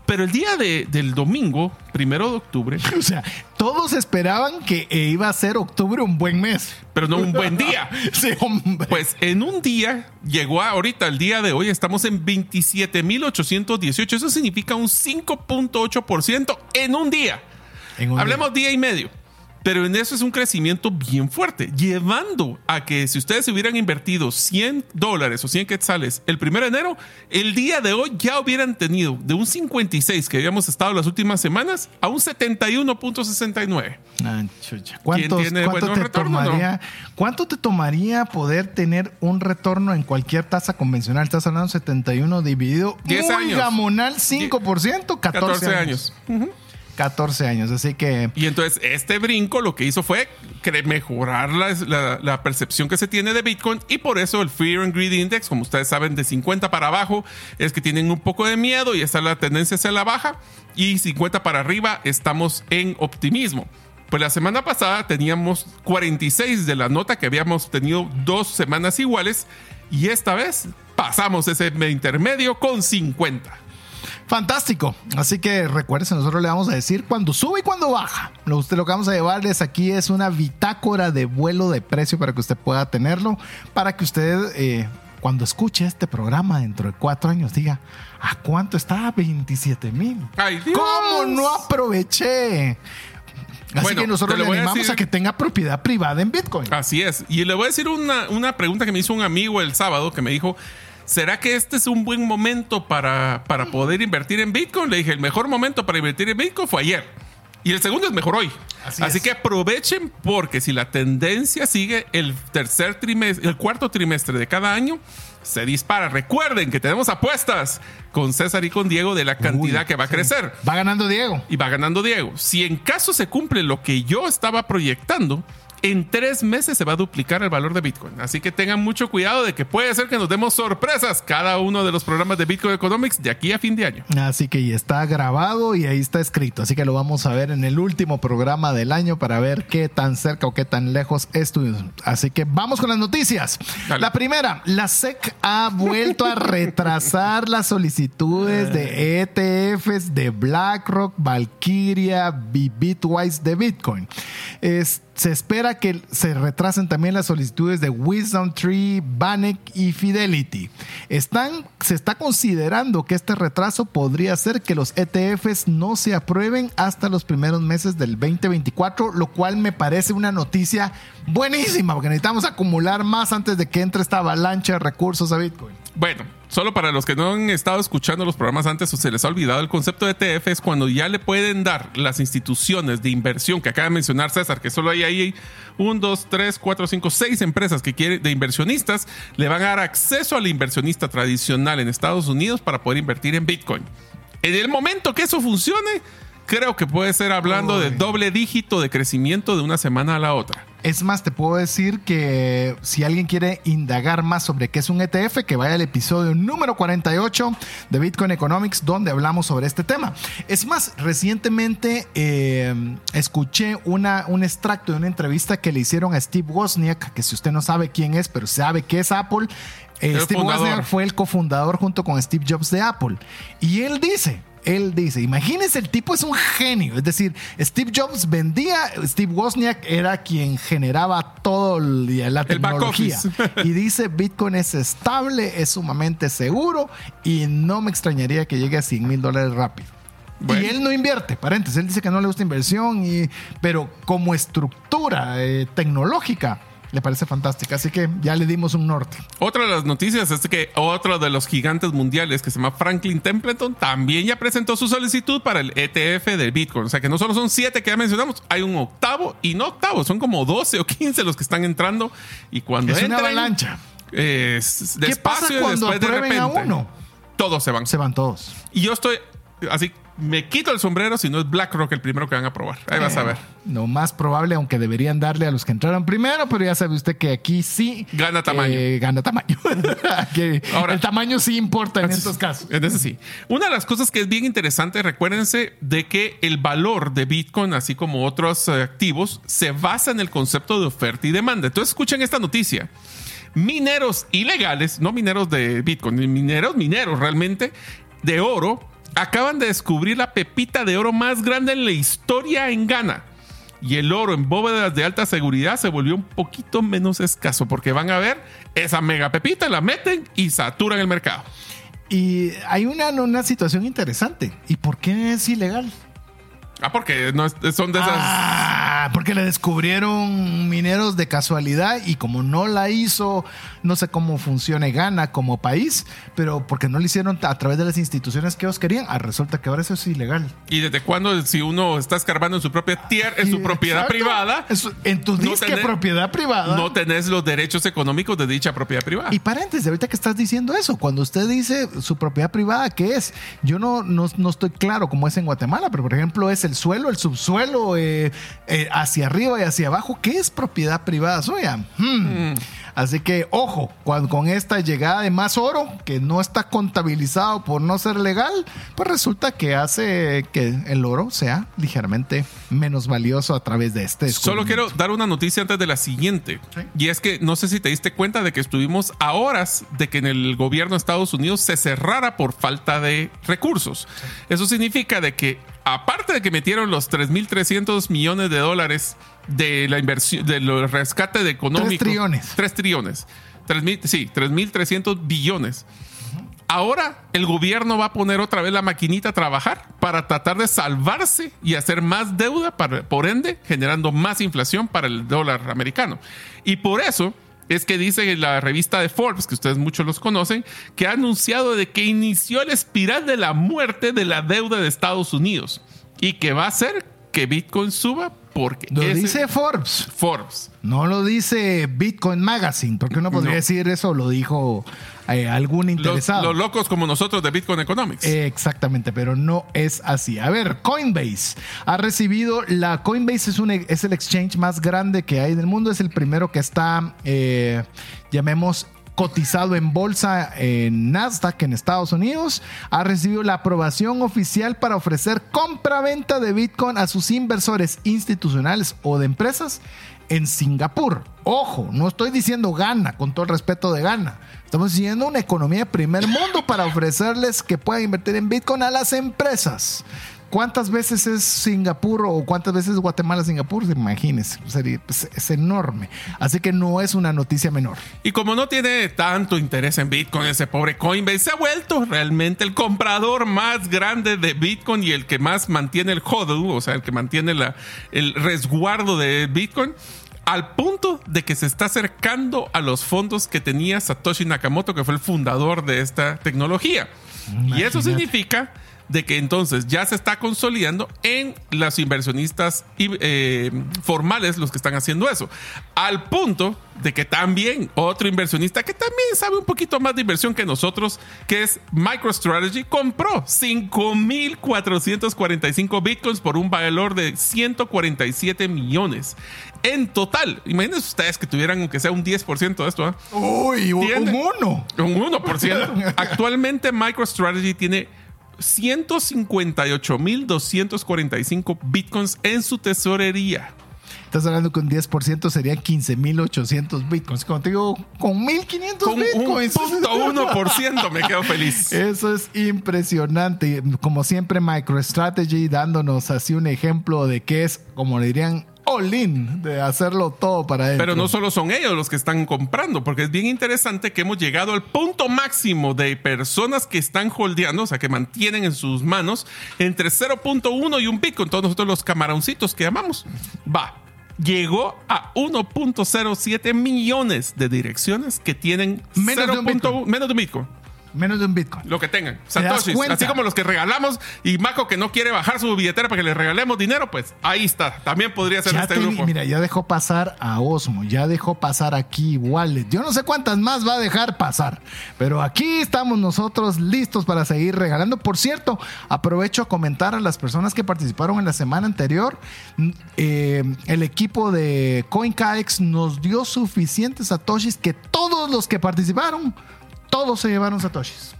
Pero el día de- del domingo, primero de octubre, O sea, todos esperaban que eh, iba a ser octubre un buen mes. pero no un buen día. Sí, hombre. Pues en un día, llegó a ahorita, el día de hoy, estamos en 27.818. Eso significa un 5.8% en un día. Hablemos día y medio. Pero en eso es un crecimiento bien fuerte, llevando a que si ustedes hubieran invertido 100 dólares o 100 quetzales el 1 de enero, el día de hoy ya hubieran tenido de un 56 que habíamos estado las últimas semanas a un 71.69. Ah, chucha. ¿Cuántos- tiene ¿Cuánto te retorno, tomaría? ¿Cuánto te tomaría poder tener un retorno en cualquier tasa convencional? Estás hablando de 71 dividido 10 muy años. gamonal 5%, 14, 14 años. años. 14 años, así que Y entonces este brinco lo que hizo fue mejorar la, la- la percepción que se tiene de Bitcoin y por eso el Fear and Greed Index, como ustedes saben, de 50 para abajo es que tienen un poco de miedo y esa es la tendencia hacia la baja y 50 para arriba estamos en optimismo. Pues la semana pasada teníamos 46 de la nota que habíamos tenido dos semanas iguales y esta vez pasamos ese intermedio con 50. Fantástico. Así que recuerden, nosotros le vamos a decir cuando sube y cuando baja. Lo, usted, lo que vamos a llevarles aquí es una bitácora de vuelo de precio para que usted pueda tenerlo, para que usted eh, cuando escuche este programa dentro de cuatro años diga, ¿a cuánto está? 27 mil. ¿Cómo no aproveché? Así Bueno, que nosotros le a animamos decir- a que tenga propiedad privada en Bitcoin. Así es. Y le voy a decir una, una pregunta que me hizo un amigo el sábado que me dijo, ¿será que este es un buen momento para, para poder invertir en Bitcoin? Le dije, el mejor momento para invertir en Bitcoin fue ayer. Y el segundo es mejor hoy. Así Así, es. que aprovechen porque si la tendencia sigue el tercer trimestre, el cuarto trimestre de cada año, se dispara. Recuerden que tenemos apuestas con César y con Diego de la cantidad Uy, que va a sí. crecer Va ganando Diego. y va ganando Diego. Si en caso se cumple lo que yo estaba proyectando, en tres meses se va a duplicar el valor de Bitcoin. Así que tengan mucho cuidado de que puede ser que nos demos sorpresas cada uno de los programas de Bitcoin Economics de aquí a fin de año. Así que ya está grabado y ahí está escrito. Así que lo vamos a ver en el último programa del año para ver qué tan cerca o qué tan lejos estuvimos. Así que vamos con las noticias. Dale. La primera, la SEC ha vuelto a retrasar las solicitudes de ETFs de BlackRock, Valkyria Bitwise de Bitcoin. Es- se espera que se retrasen también las solicitudes de Wisdom Tree, Banek y Fidelity. Están, se está considerando que este retraso podría hacer que los ETFs no se aprueben hasta los primeros meses del 2024, lo cual me parece una noticia buenísima, porque necesitamos acumular más antes de que entre esta avalancha de recursos a Bitcoin. Bueno, solo para los que no han estado escuchando los programas antes o se les ha olvidado, el concepto de ETF es cuando ya le pueden dar las instituciones de inversión que acaba de mencionar César, que solo hay ahí un, dos, tres, cuatro, cinco, seis empresas que quieren de inversionistas, le van a dar acceso al inversionista tradicional en Estados Unidos para poder invertir en Bitcoin. En el momento que eso funcione, creo que puede ser hablando de doble dígito de crecimiento de una semana a la otra. Es más, te puedo decir que si alguien quiere indagar más sobre qué es un ETF, que vaya al episodio número 48 de Bitcoin Economics, donde hablamos sobre este tema. Es más, recientemente eh, escuché una, un extracto de una entrevista que le hicieron a Steve Wozniak, que si usted no sabe quién es, pero sabe que es Apple, eh, Steve. Wozniak fue el cofundador junto con Steve Jobs de Apple. Y él dice, él dice, imagínense, el tipo es un genio. Es decir, Steve Jobs vendía, Steve Wozniak era quien generaba todo el- la tecnología. y dice, Bitcoin es estable, es sumamente seguro y no me extrañaría que llegue a 100 mil dólares rápido. Bueno. Y él no invierte, paréntesis, él dice que no le gusta inversión, y, pero como estructura eh, tecnológica le parece fantástica. Así que ya le dimos un norte. Otra de las noticias es que otro de los gigantes mundiales que se llama Franklin Templeton también ya presentó su solicitud para el ETF del Bitcoin. O sea que no solo son siete que ya mencionamos, hay un octavo y no octavo, son como 12 o 15 los que están entrando. Y cuando Es una avalancha. es ¿Qué pasa despacio y cuando después de a repente uno? todos se van. Se van todos. Y yo estoy así me quito el sombrero si no es BlackRock el primero que van a probar. Ahí vas a ver. Lo más probable, aunque deberían darle a los que entraron primero, pero ya sabe usted que aquí sí. Gana tamaño. eh, gana tamaño. Que Ahora- el tamaño sí importa en estos casos. En ese sí. Una de las cosas que es bien interesante, recuérdense de que el valor de Bitcoin, así como otros eh, activos, se basa en el concepto de oferta y demanda. Entonces, escuchen esta noticia. Mineros ilegales, no mineros de Bitcoin, mineros, mineros realmente, de oro, acaban de descubrir la pepita de oro más grande en la historia en Ghana. Y el oro en bóvedas de alta seguridad se volvió un poquito menos escaso porque van a ver esa mega pepita, la meten y saturan el mercado. Y hay una, una situación interesante. ¿Y por qué es ilegal? Ah, porque no es- son de esas. Ah, porque le descubrieron mineros de casualidad y como no la hizo, no sé cómo funcione Ghana como país, pero porque no lo hicieron a través de las instituciones que ellos querían, ah, resulta que ahora eso es ilegal. ¿Y desde cuándo, si uno está escarbando en su propia tierra, en su propiedad exacto. privada, Eso, en tu no disque tener- propiedad privada. no tenés los derechos económicos de dicha propiedad privada? Y paréntesis, ahorita que estás diciendo eso, cuando usted dice su propiedad privada, ¿qué es? Yo no, no, no estoy claro cómo es en Guatemala, pero por ejemplo es el suelo, el subsuelo, eh, eh, hacia arriba y hacia abajo. ¿Qué es propiedad privada suya? Hmm. Así que ojo, cuando, con esta llegada de más oro, que no está contabilizado por no ser legal, pues resulta que hace que el oro sea ligeramente menos valioso a través de este. Solo quiero dar una noticia antes de la siguiente. Sí. Y es que no sé si te diste cuenta de que estuvimos a horas de que en el gobierno de Estados Unidos se cerrara por falta de recursos. Eso significa de que, aparte de que metieron los 3.300 millones de dólares de la inversión, de los rescate de económico. trillones. 3 trillones. 3.000, sí, 3.300 billones. Ahora el gobierno va a poner otra vez la maquinita a trabajar para tratar de salvarse y hacer más deuda, para- por ende, generando más inflación para el dólar americano. Y por eso es que dice en la revista de Forbes, que ustedes muchos los conocen, que ha anunciado de que inició la espiral de la muerte de la deuda de Estados Unidos y que va a hacer que Bitcoin suba porque Lo ese- dice Forbes. Forbes. No lo dice Bitcoin Magazine, porque uno podría No. decir eso, lo dijo eh, algún Los, interesado. los locos como nosotros de Bitcoin Economics. Eh, Exactamente, pero no es así. A ver, Coinbase ha recibido la Coinbase es un es el exchange más grande que hay en el mundo, es el primero que está eh, llamemos cotizado en bolsa en Nasdaq en Estados Unidos, ha recibido la aprobación oficial para ofrecer compra-venta de Bitcoin a sus inversores institucionales o de empresas en Singapur. Ojo, no estoy diciendo gana, con todo el respeto de gana. Estamos diciendo una economía de primer mundo para ofrecerles que puedan invertir en Bitcoin a las empresas. ¿Cuántas veces es Singapur o cuántas veces es Guatemala Singapur? Imagínense, sería- pues, es enorme. Así que no es una noticia menor. Y como no tiene tanto interés en Bitcoin, ese pobre Coinbase se ha vuelto realmente el comprador más grande de Bitcoin y el que más mantiene el hodl, o sea, el que mantiene la- el resguardo de Bitcoin, al punto de que se está acercando a los fondos que tenía Satoshi Nakamoto, que fue el fundador de esta tecnología. Y eso significa de que entonces ya se está consolidando en los inversionistas eh, formales los que están haciendo eso. Al punto de que también otro inversionista que también sabe un poquito más de inversión que nosotros, que es MicroStrategy, compró 5.445 bitcoins por un valor de 147 millones. En total, imagínense ustedes que tuvieran aunque sea un 10% de esto. ¿ah? Uy, un Tiene- mono. Un 1%. Actualmente MicroStrategy tiene 158.245 bitcoins en su tesorería. Estás hablando que un 10% serían 15.800 bitcoins. Como te digo, con 1.500 Con un bitcoins. punto 1% me quedo feliz. Eso es impresionante. Como siempre, MicroStrategy dándonos así un ejemplo de que es, como le dirían, all-in, de hacerlo todo para él. Pero no solo son ellos los que están comprando, porque es bien interesante que hemos llegado al punto máximo de personas que están holdeando, o sea, que mantienen en sus manos entre 0.1 y un Bitcoin, todos nosotros los camaroncitos que llamamos. Va, llegó a 1.07 millones de direcciones que tienen Menos de un 0.1 menos de un Bitcoin. Menos de un Bitcoin. Lo que tengan. ¿Te das Satoshis. Así como los que regalamos y Maco que no quiere bajar su billetera para que le regalemos dinero, pues ahí está. También podría ser Ya este te- grupo. mira, ya dejó pasar a Osmo, ya dejó pasar aquí Wallet. Yo no sé cuántas más va a dejar pasar, pero aquí estamos nosotros listos para seguir regalando. Por cierto, aprovecho a comentar a las personas que participaron en la semana anterior. Mm, eh, el equipo de CoinCaex nos dio suficientes satoshis que todos los que participaron, todos se llevaron satoshis.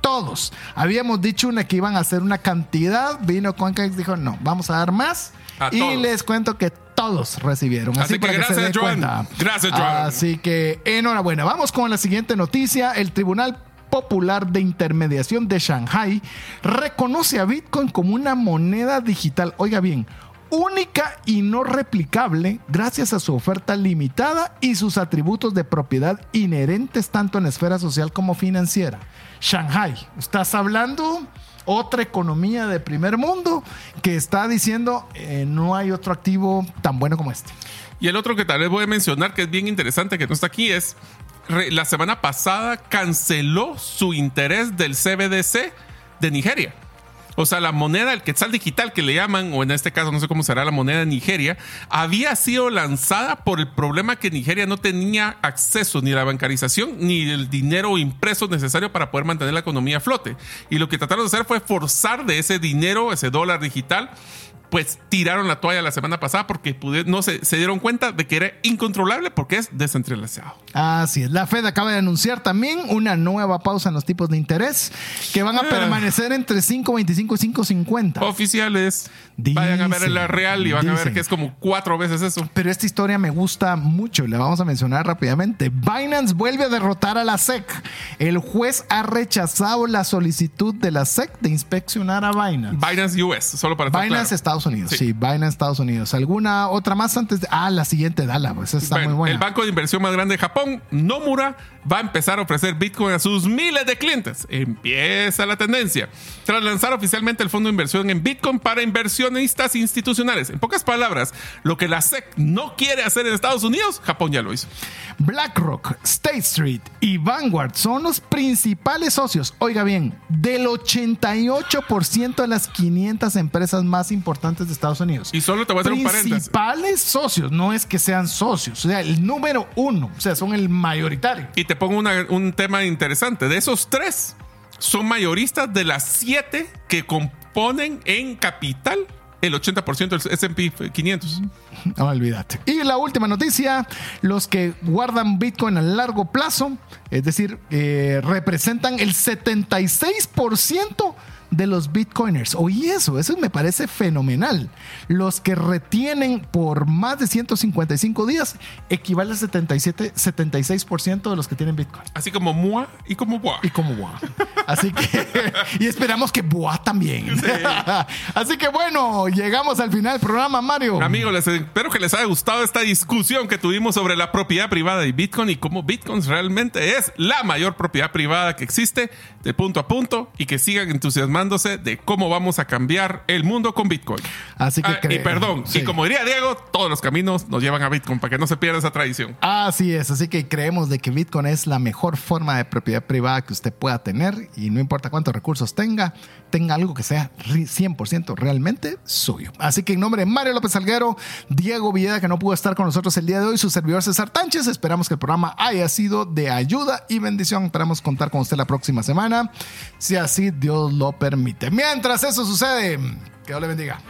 Todos. Habíamos dicho una que iban a hacer una cantidad. Vino CoinCaex dijo, no, vamos a dar más. A y todos. les cuento que todos recibieron. Así, Así que para que se gracias, den Joan. cuenta. Gracias, Joan. Así que enhorabuena. Vamos con la siguiente noticia. El Tribunal Popular de Intermediación de Shanghai reconoce a Bitcoin como una moneda digital. Oiga bien. Única y no replicable gracias a su oferta limitada y sus atributos de propiedad inherentes tanto en esfera social como financiera. Shanghai, estás hablando otra economía de primer mundo que está diciendo eh, no hay otro activo tan bueno como este. Y el otro que tal vez voy a mencionar que es bien interesante que no está aquí es la semana pasada canceló su interés del CBDC de Nigeria. O sea, la moneda, el quetzal digital que le llaman, o en este caso no sé cómo será la moneda de Nigeria, había sido lanzada por el problema que Nigeria no tenía acceso ni a la bancarización ni el dinero impreso necesario para poder mantener la economía a flote. Y lo que trataron de hacer fue forzar de ese dinero, ese dólar digital, pues tiraron la toalla la semana pasada porque no se, se dieron cuenta de que era incontrolable porque es descentralizado. Así es. La Fed acaba de anunciar también una nueva pausa en los tipos de interés que van a Ah. permanecer entre 5.25 y 5.50. Oficiales, vayan a ver la Dicen, real y van a ver dicen. que es como cuatro veces eso. Pero esta historia me gusta mucho y la vamos a mencionar rápidamente. Binance vuelve a derrotar a la SEC. El juez ha rechazado la solicitud de la SEC de inspeccionar a Binance. Binance US, solo para Binance claro. Estados Unidos, sí. Sí. Binance Estados Unidos. ¿Alguna otra más antes de.? Ah, la siguiente, dala, pues está Bueno, muy buena. El banco de inversión más grande de Japón, Nomura, va a empezar a ofrecer Bitcoin a sus miles de clientes. Empieza la tendencia. Tras lanzar oficialmente el fondo de inversión en Bitcoin para inversionistas institucionales. En pocas palabras, lo que la SEC no quiere hacer en Estados Unidos, Japón ya lo hizo. BlackRock, State Street y Vanguard son los principales socios, oiga bien, del 88% de las 500 empresas más importantes de Estados Unidos. Y solo te voy a hacer un paréntesis. Principales socios, no es que sean socios, o sea, el número uno, o sea, son el mayoritario. Y te pongo una- un tema interesante. De esos tres, son mayoristas de las siete que componen en capital el 80% del S&P 500. No olvídate. Y la última noticia, los que guardan Bitcoin a largo plazo, es decir, eh, representan el 76% de los Bitcoiners. Oye eso, eso me parece fenomenal. Los que retienen por más de 155 días equivale al 77, 76% de los que tienen Bitcoin. Así como MUA y como BUA. Y como Boa. Así que, y esperamos que Boa también. Así que bueno, llegamos al final del programa, Mario. Amigos, les espero que les haya gustado esta discusión que tuvimos sobre la propiedad privada de Bitcoin y cómo Bitcoin realmente es la mayor propiedad privada que existe de punto a punto y que sigan de cómo vamos a cambiar el mundo con Bitcoin. Así que Ah, y perdón, sí. y como diría Diego, todos los caminos nos llevan a Bitcoin para que no se pierda esa tradición. Así es, así que creemos de que Bitcoin es la mejor forma de propiedad privada que usted pueda tener y no importa cuántos recursos tenga, tenga algo que sea ri- 100% realmente suyo. Así que en nombre de Mario López Salguero, Diego Villeda, que no pudo estar con nosotros el día de hoy, su servidor César Tánchez, esperamos que el programa haya sido de ayuda y bendición. Esperamos contar con usted la próxima semana, si así Dios lo Mientras eso sucede, que Dios le bendiga.